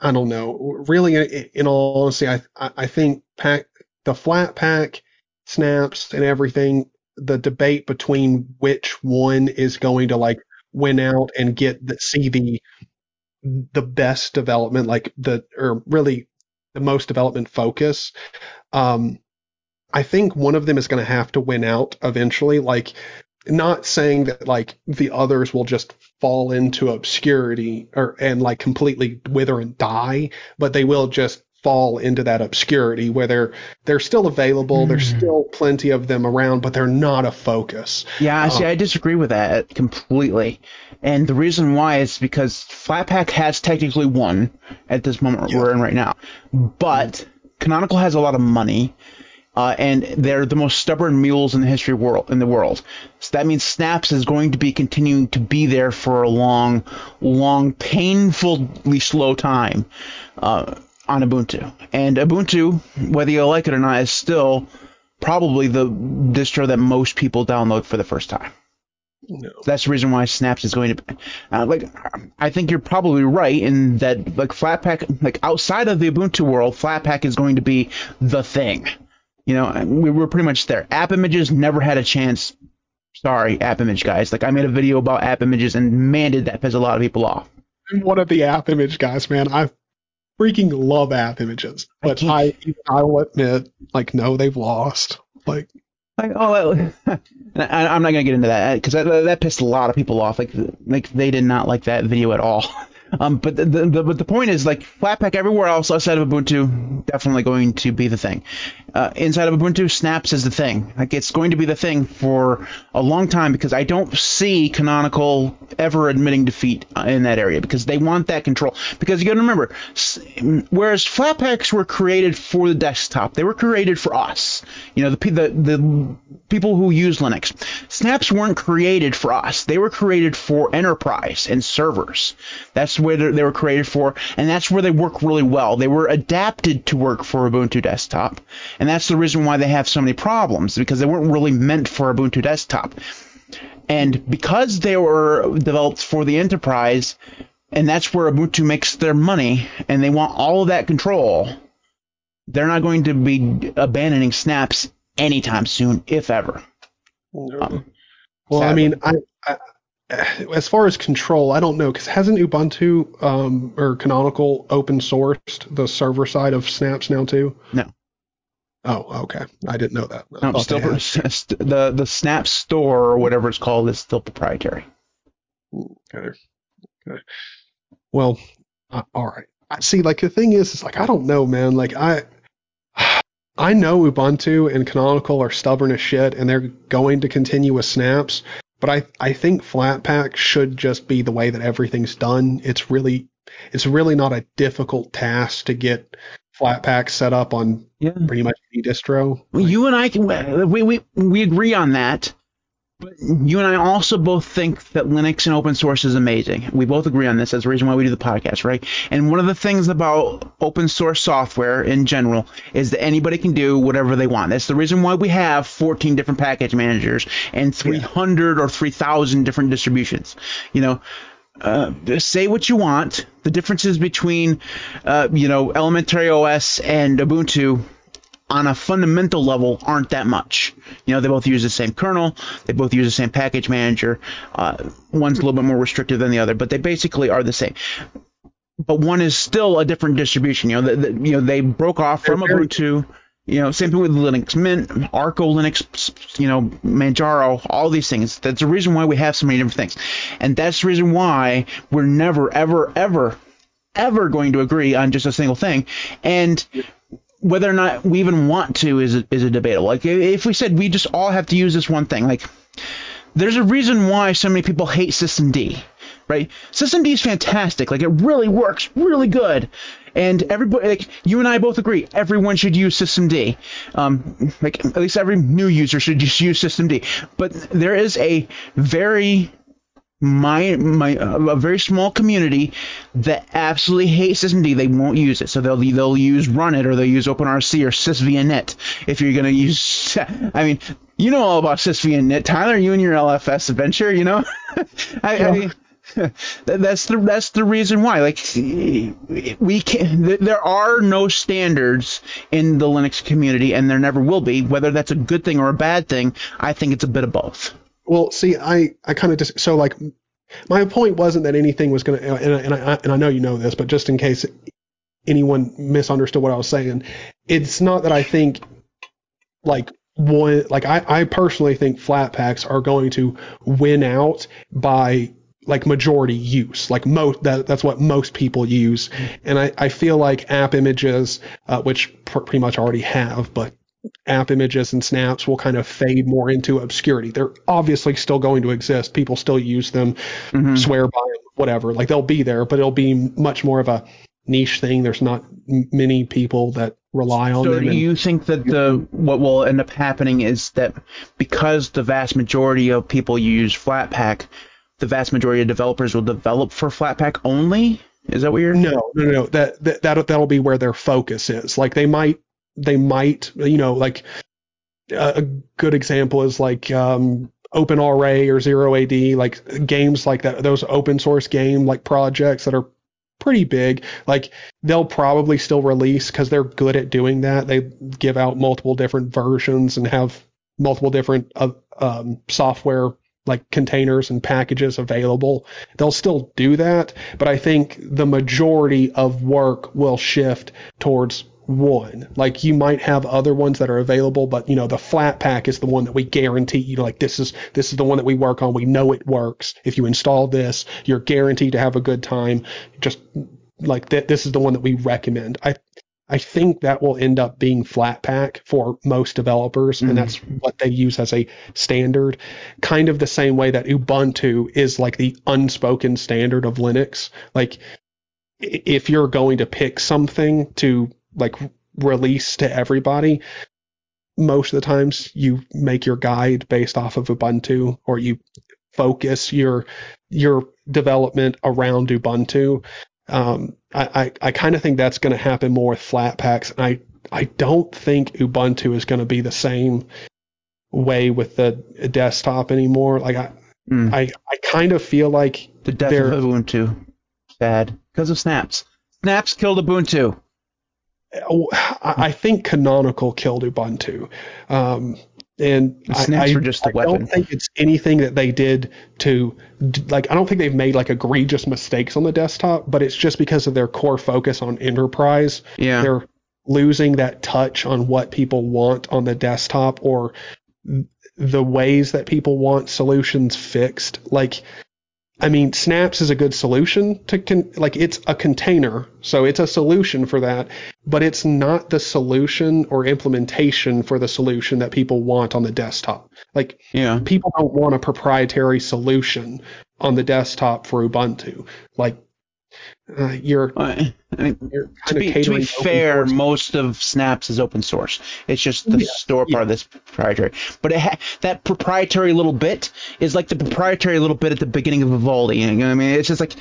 I don't know. Really, in all honesty, I I think pack the flat pack snaps and everything. The debate between which one is going to like win out and get the see the the best development, like the or really the most development focus. Um, I think one of them is going to have to win out eventually. Like not saying that like the others will just fall into obscurity or and like completely wither and die, but they will just fall into that obscurity where they're they're still available. There's still plenty of them around, but they're not a focus. Yeah, see, Um, I disagree with that completely. And the reason why is because Flatpak has technically won at this moment Yeah. we're in right now. But Canonical has a lot of money, uh, and they're the most stubborn mules in the history world in the world. So that means Snaps is going to be continuing to be there for a long, long, painfully slow time uh, on Ubuntu. And Ubuntu, whether you like it or not, is still probably the distro that most people download for the first time. no. That's the reason why Snaps is going to. Uh, like, I think you're probably right in that. Like Flatpak, like outside of the Ubuntu world, Flatpak is going to be the thing. You know, we were pretty much there. App images never had a chance. Sorry, app image guys. Like I made a video about app images, and man, did that piss a lot of people off. I'm one of the app image guys, man. I freaking love app images, but can't- I I will admit, like, no, they've lost. Like, Like, oh, I, I'm not gonna get into that because that, that pissed a lot of people off. Like, like they did not like that video at all. Um, but the, the, but the point is like Flatpak everywhere else outside of Ubuntu definitely going to be the thing. Uh, inside of Ubuntu, Snaps is the thing. Like it's going to be the thing for a long time because I don't see Canonical ever admitting defeat uh, in that area because they want that control. Because you got to remember, whereas Flatpaks were created for the desktop, they were created for us. You know, the the the people who use Linux. Snaps weren't created for us. They were created for enterprise and servers. That's where they they were created for, and that's where they work really well. They were adapted to work for Ubuntu desktop, and that's the reason why they have so many problems because they weren't really meant for Ubuntu desktop. And because they were developed for the enterprise, and that's where Ubuntu makes their money, and they want all of that control, they're not going to be abandoning snaps anytime soon, if ever. Um, well, I mean, I, I as far as control, I don't know because hasn't Ubuntu um, or Canonical open sourced the server side of Snaps now too? No. Oh, okay. I didn't know that. No, still they st- the the Snap store or whatever it's called is still proprietary. Okay. Okay. Well, uh, all right. I see. Like the thing is, is like I don't know, man. Like I, I know Ubuntu and Canonical are stubborn as shit, and they're going to continue with snaps. But I, I think Flatpak should just be the way that everything's done. It's really, it's really not a difficult task to get Flatpak set up on Yeah. pretty much any distro. Well, you and I can we, we we agree on that. But you and I also both think that Linux and open source is amazing. We both agree on this. That's the reason why we do the podcast, right? And one of the things about open source software in general is that anybody can do whatever they want. That's the reason why we have 14 different package managers and 300 or 3,000 different distributions. You know, uh, say what you want. The differences between, uh, you know, Elementary OS and Ubuntu on a fundamental level aren't that much. You know, they both use the same kernel, they both use the same package manager. Uh, one's a little bit more restrictive than the other, but they basically are the same. But one is still a different distribution. You know, the, the, you know they broke off from Ubuntu. You know, same thing with Linux Mint, Arco Linux, you know, Manjaro, all these things. That's the reason why we have so many different things. And that's the reason why we're never, ever, ever, ever going to agree on just a single thing. And whether or not we even want to is is a debatable. Like if we said we just all have to use this one thing, like there's a reason why so many people hate systemd, right? systemd is fantastic. Like it really works really good. And everybody, like you and I both agree, everyone should use systemd. Um, like at least every new user should just use systemd. But there is a very my my uh, a very small community that absolutely hates systemd. They won't use it, so they'll they'll use Runit or they'll use OpenRC or SysVinit if you're gonna use. I mean, you know all about SysVinit, Tyler. You and your LFS adventure, you know. I, I mean, that's the that's the reason why. Like we can, there are no standards in the Linux community, and there never will be. Whether that's a good thing or a bad thing, I think it's a bit of both. Well, see, I, I kind of just so like my point wasn't that anything was going to, and, I- and I and I know you know this, but just in case anyone misunderstood what I was saying, it's not that I think like one like I, I personally think flat packs are going to win out by like majority use. Like most that that's what most people use. And I, I feel like app images, uh, which pr- pretty much already have, but app images and snaps will kind of fade more into obscurity. They're obviously still going to exist. People still use them, Mhm. swear by them, whatever. Like they'll be there, but it'll be much more of a niche thing. There's not many people that rely on So them. do and- you think that the what will end up happening is that because the vast majority of people use Flatpak, the vast majority of developers will develop for Flatpak only? Is that what you're? No, no, no, that that that'll be where their focus is. Like they might, they might, you know, like uh, a good example is like um, OpenRA or Zero AD, like games like that. Those open source game like projects that are pretty big. Like they'll probably still release because they're good at doing that. They give out multiple different versions and have multiple different uh, um, software like containers and packages available. They'll still do that, but I think the majority of work will shift towards one. Like you might have other ones that are available, but you know the Flatpak is the one that we guarantee. You know, like this is this is the one that we work on. We know it works. If you install this, you're guaranteed to have a good time. Just like that, this is the one that we recommend. I I think that will end up being Flatpak for most developers, Mhm. and that's what they use as a standard. Kind of the same way that Ubuntu is like the unspoken standard of Linux. Like, if you're going to pick something to like release to everybody, most of the times you make your guide based off of Ubuntu, or you focus your your development around Ubuntu. Um, I, I, I kind of think that's going to happen more with Flatpaks. And I, I don't think Ubuntu is going to be the same way with the desktop anymore. Like I, Mm. I, I kind of feel like The death of Ubuntu. Sad because of snaps. Snaps killed Ubuntu. I, I think Canonical killed Ubuntu. Um, and I- snaps I, were just the I weapon. don't think it's anything that they did to like. I don't think they've made like egregious mistakes on the desktop, but it's just because of their core focus on enterprise. Yeah. they're losing that touch on what people want on the desktop or the ways that people want solutions fixed. Like, I mean, Snaps is a good solution to con- like it's a container, so it's a solution for that, but it's not the solution or implementation for the solution that people want on the desktop. Like, yeah. people don't want a proprietary solution on the desktop for Ubuntu. Like, uh, you're, I mean, you're to be, to be fair, most of Snaps is open source. It's just the Yeah, store part that's proprietary. But it ha- that proprietary little bit is like the proprietary little bit at the beginning of Vivaldi. You know what I mean? It's just like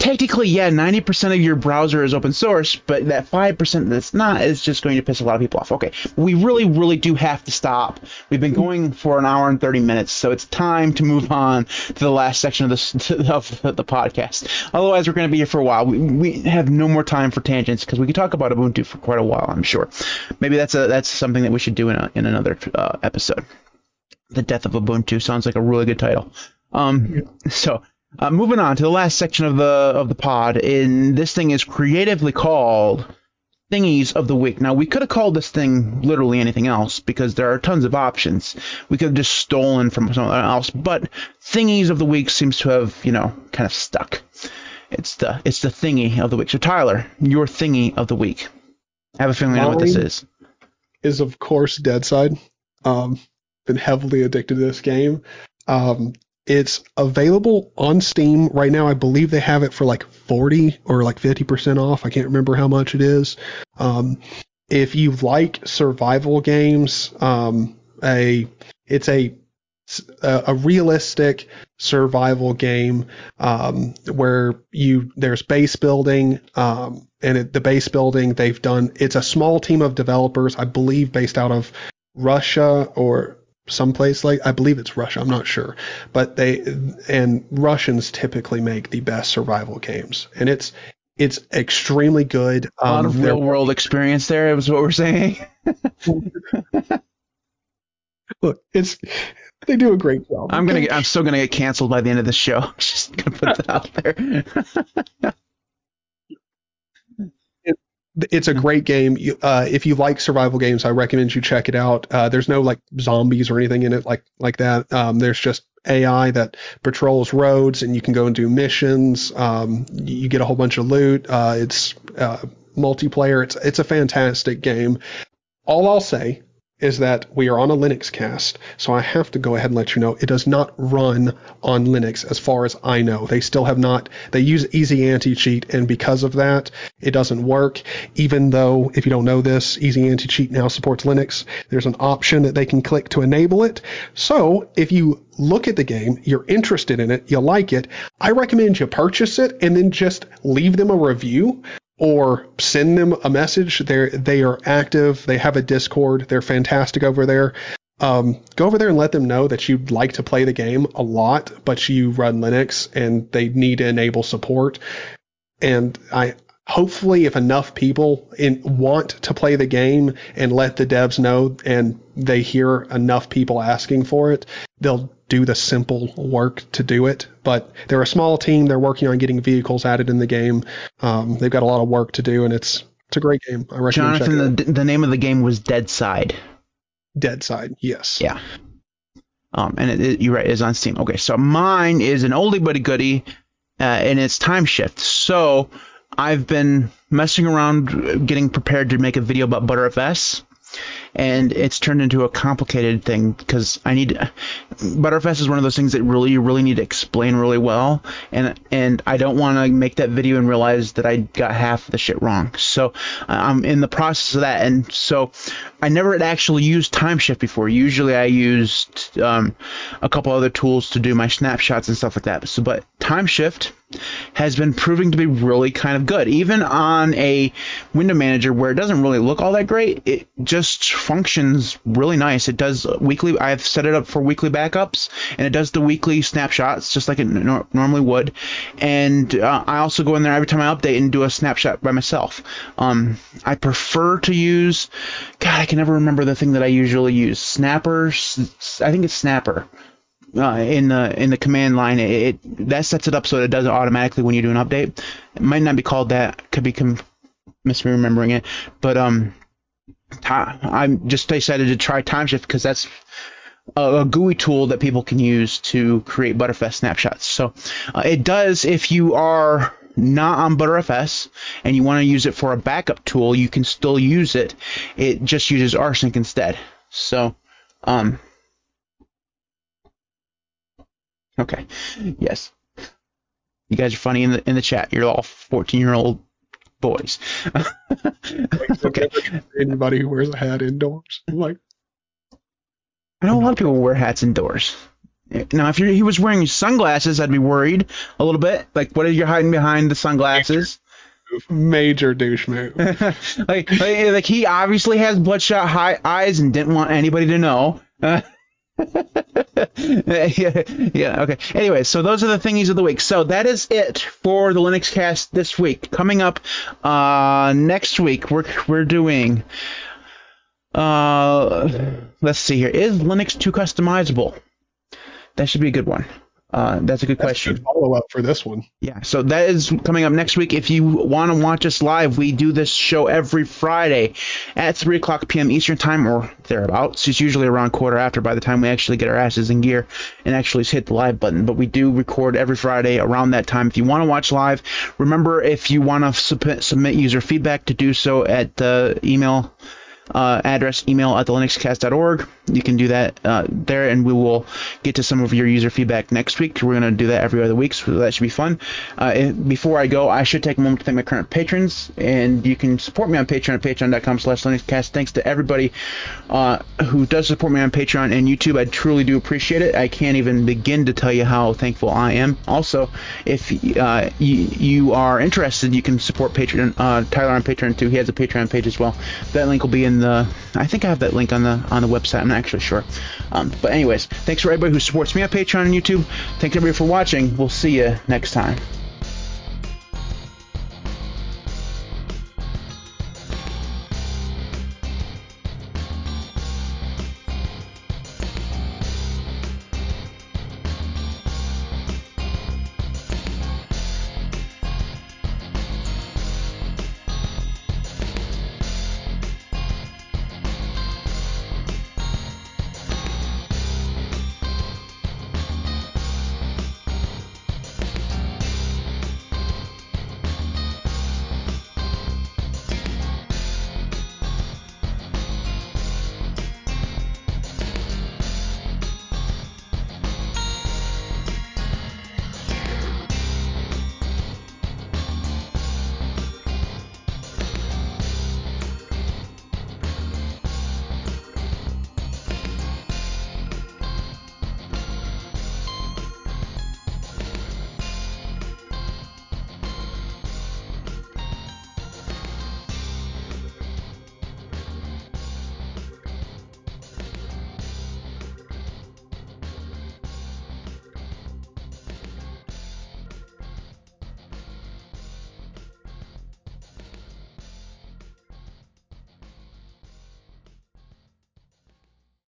technically, yeah, 90% of your browser is open source, but that 5% that's not is just going to piss a lot of people off. Okay, we really, really do have to stop. We've been going for an hour and 30 minutes, so it's time to move on to the last section of this of the podcast. Otherwise, we're going to be here for a while. We, we have no more time for tangents because we could talk about Ubuntu for quite a while. I'm sure. Maybe that's a that's something that we should do in a, in another uh, episode. The death of Ubuntu sounds like a really good title. Um, so uh, moving on to the last section of the of the pod, and this thing is creatively called thingies of the week. Now we could have called this thing literally anything else because there are tons of options. We could have just stolen from someone else, but thingies of the week seems to have you know kind of stuck. It's the it's the thingy of the week. So Tyler, your thingy of the week. I have a feeling I know what this is. is of course Deadside. Um, been heavily addicted to this game. Um, it's available on Steam right now. I believe they have it for like 40 or like 50% off. I can't remember how much it is. Um, if you like survival games, um, a it's a a realistic survival game um, where you there's base building um, and it, the base building they've done it's a small team of developers I believe based out of Russia or someplace like I believe it's Russia I'm not sure but they and Russians typically make the best survival games and it's it's extremely good A lot um, of real world experience there is what we're saying. look it's they do a great job I'm gonna get, I'm still gonna get canceled by the end of the show. I'm Just gonna put that out there. it's a great game. Uh, if you like survival games, I recommend you check it out. Uh, there's no like zombies or anything in it like like that. Um, there's just AI that patrols roads, and you can go and do missions. Um, you get a whole bunch of loot. Uh, it's uh, multiplayer. It's it's a fantastic game. All I'll say is that we are on a Linux cast, so I have to go ahead and let you know it does not run on Linux as far as I know. They still have not, they use Easy Anti Cheat, and because of that, it doesn't work. Even though, if you don't know this, Easy Anti Cheat now supports Linux, there's an option that they can click to enable it. So if you look at the game, you're interested in it, you like it, I recommend you purchase it and then just leave them a review or send them a message. They're they are active. They have a Discord. They're fantastic over there. Um, go over there and let them know that you'd like to play the game a lot, but you run Linux and they need to enable support. And I hopefully, if enough people in, want to play the game and let the devs know, and they hear enough people asking for it, they'll do the simple work to do it. But they're a small team. They're working on getting vehicles added in the game. Um, they've got a lot of work to do, and it's it's a great game. I recommend Jonathan, the, the name of the game was Deadside. Dead Side, yes. Yeah. Um, and it, it, you're right, it's on Steam. Okay, so mine is an oldie but a goodie, uh, and it's Timeshift. So I've been messing around, getting prepared to make a video about Btrfs and it's turned into a complicated thing because I need Btrfs is one of those things that really you really need to explain really well, and and I don't want to make that video and realize that I got half the shit wrong. So I'm in the process of that, and so I never had actually used Timeshift before. Usually I used um, a couple other tools to do my snapshots and stuff like that. So but Timeshift has been proving to be really kind of good. Even on a window manager where it doesn't really look all that great, it just functions really nice. It does weekly. I've set it up for weekly backups, and it does the weekly snapshots just like it no- normally would. And uh, I also go in there every time I update and do a snapshot by myself. Um, I prefer to use. God, I can never remember the thing that I usually use. Snapper. I think it's Snapper uh, in the in the command line, it, it, that sets it up so it does it automatically when you do an update. It might not be called that, could be com- misremembering it, but um, I'm just decided to try Timeshift because that's a, GUI tool that people can use to create Btrfs snapshots. So uh, it does if you are not on Btrfs and you want to use it for a backup tool, you can still use it. It just uses rsync instead. So um, Okay. Yes. You guys are funny in the in the chat. You're all 14 year old boys. okay. Anybody who wears a hat indoors, like. I know a lot of people wear hats indoors. Now, if he was wearing sunglasses, I'd be worried a little bit. Like, what are you hiding behind the sunglasses? Major douche move. like, like, like, he obviously has bloodshot high eyes and didn't want anybody to know. Yeah, yeah, okay. Anyway, so those are the thingies of the week. So that is it for the Linux cast this week. Coming up uh, next week, we're we're doing. Uh, let's see here. Is Linux too customizable? That should be a good one. Uh, that's a good that's question. Good follow up for this one. Yeah, so that is coming up next week. If you want to watch us live, we do this show every Friday at 3 o'clock p.m. Eastern Time or thereabouts. It's usually around quarter after by the time we actually get our asses in gear and actually hit the live button. But we do record every Friday around that time. If you want to watch live, remember if you want to submit, submit user feedback to do so at the email uh, address email at thelinuxcast.org. You can do that uh, there, and we will get to some of your user feedback next week. We're going to do that every other week, so that should be fun. Uh, before I go, I should take a moment to thank my current patrons, and you can support me on Patreon at patreon.com slash linuxcast. Thanks to everybody uh, who does support me on Patreon and YouTube. I truly do appreciate it. I can't even begin to tell you how thankful I am. Also, if uh, you, you, are interested, you can support Patreon, uh, Tyler on Patreon too. He has a Patreon page as well. That link will be in the. I think I have that link on the on the website. I'm not actually sure. Um, but anyways, thanks for everybody who supports me on Patreon and YouTube. Thanks everybody for watching. We'll see you next time.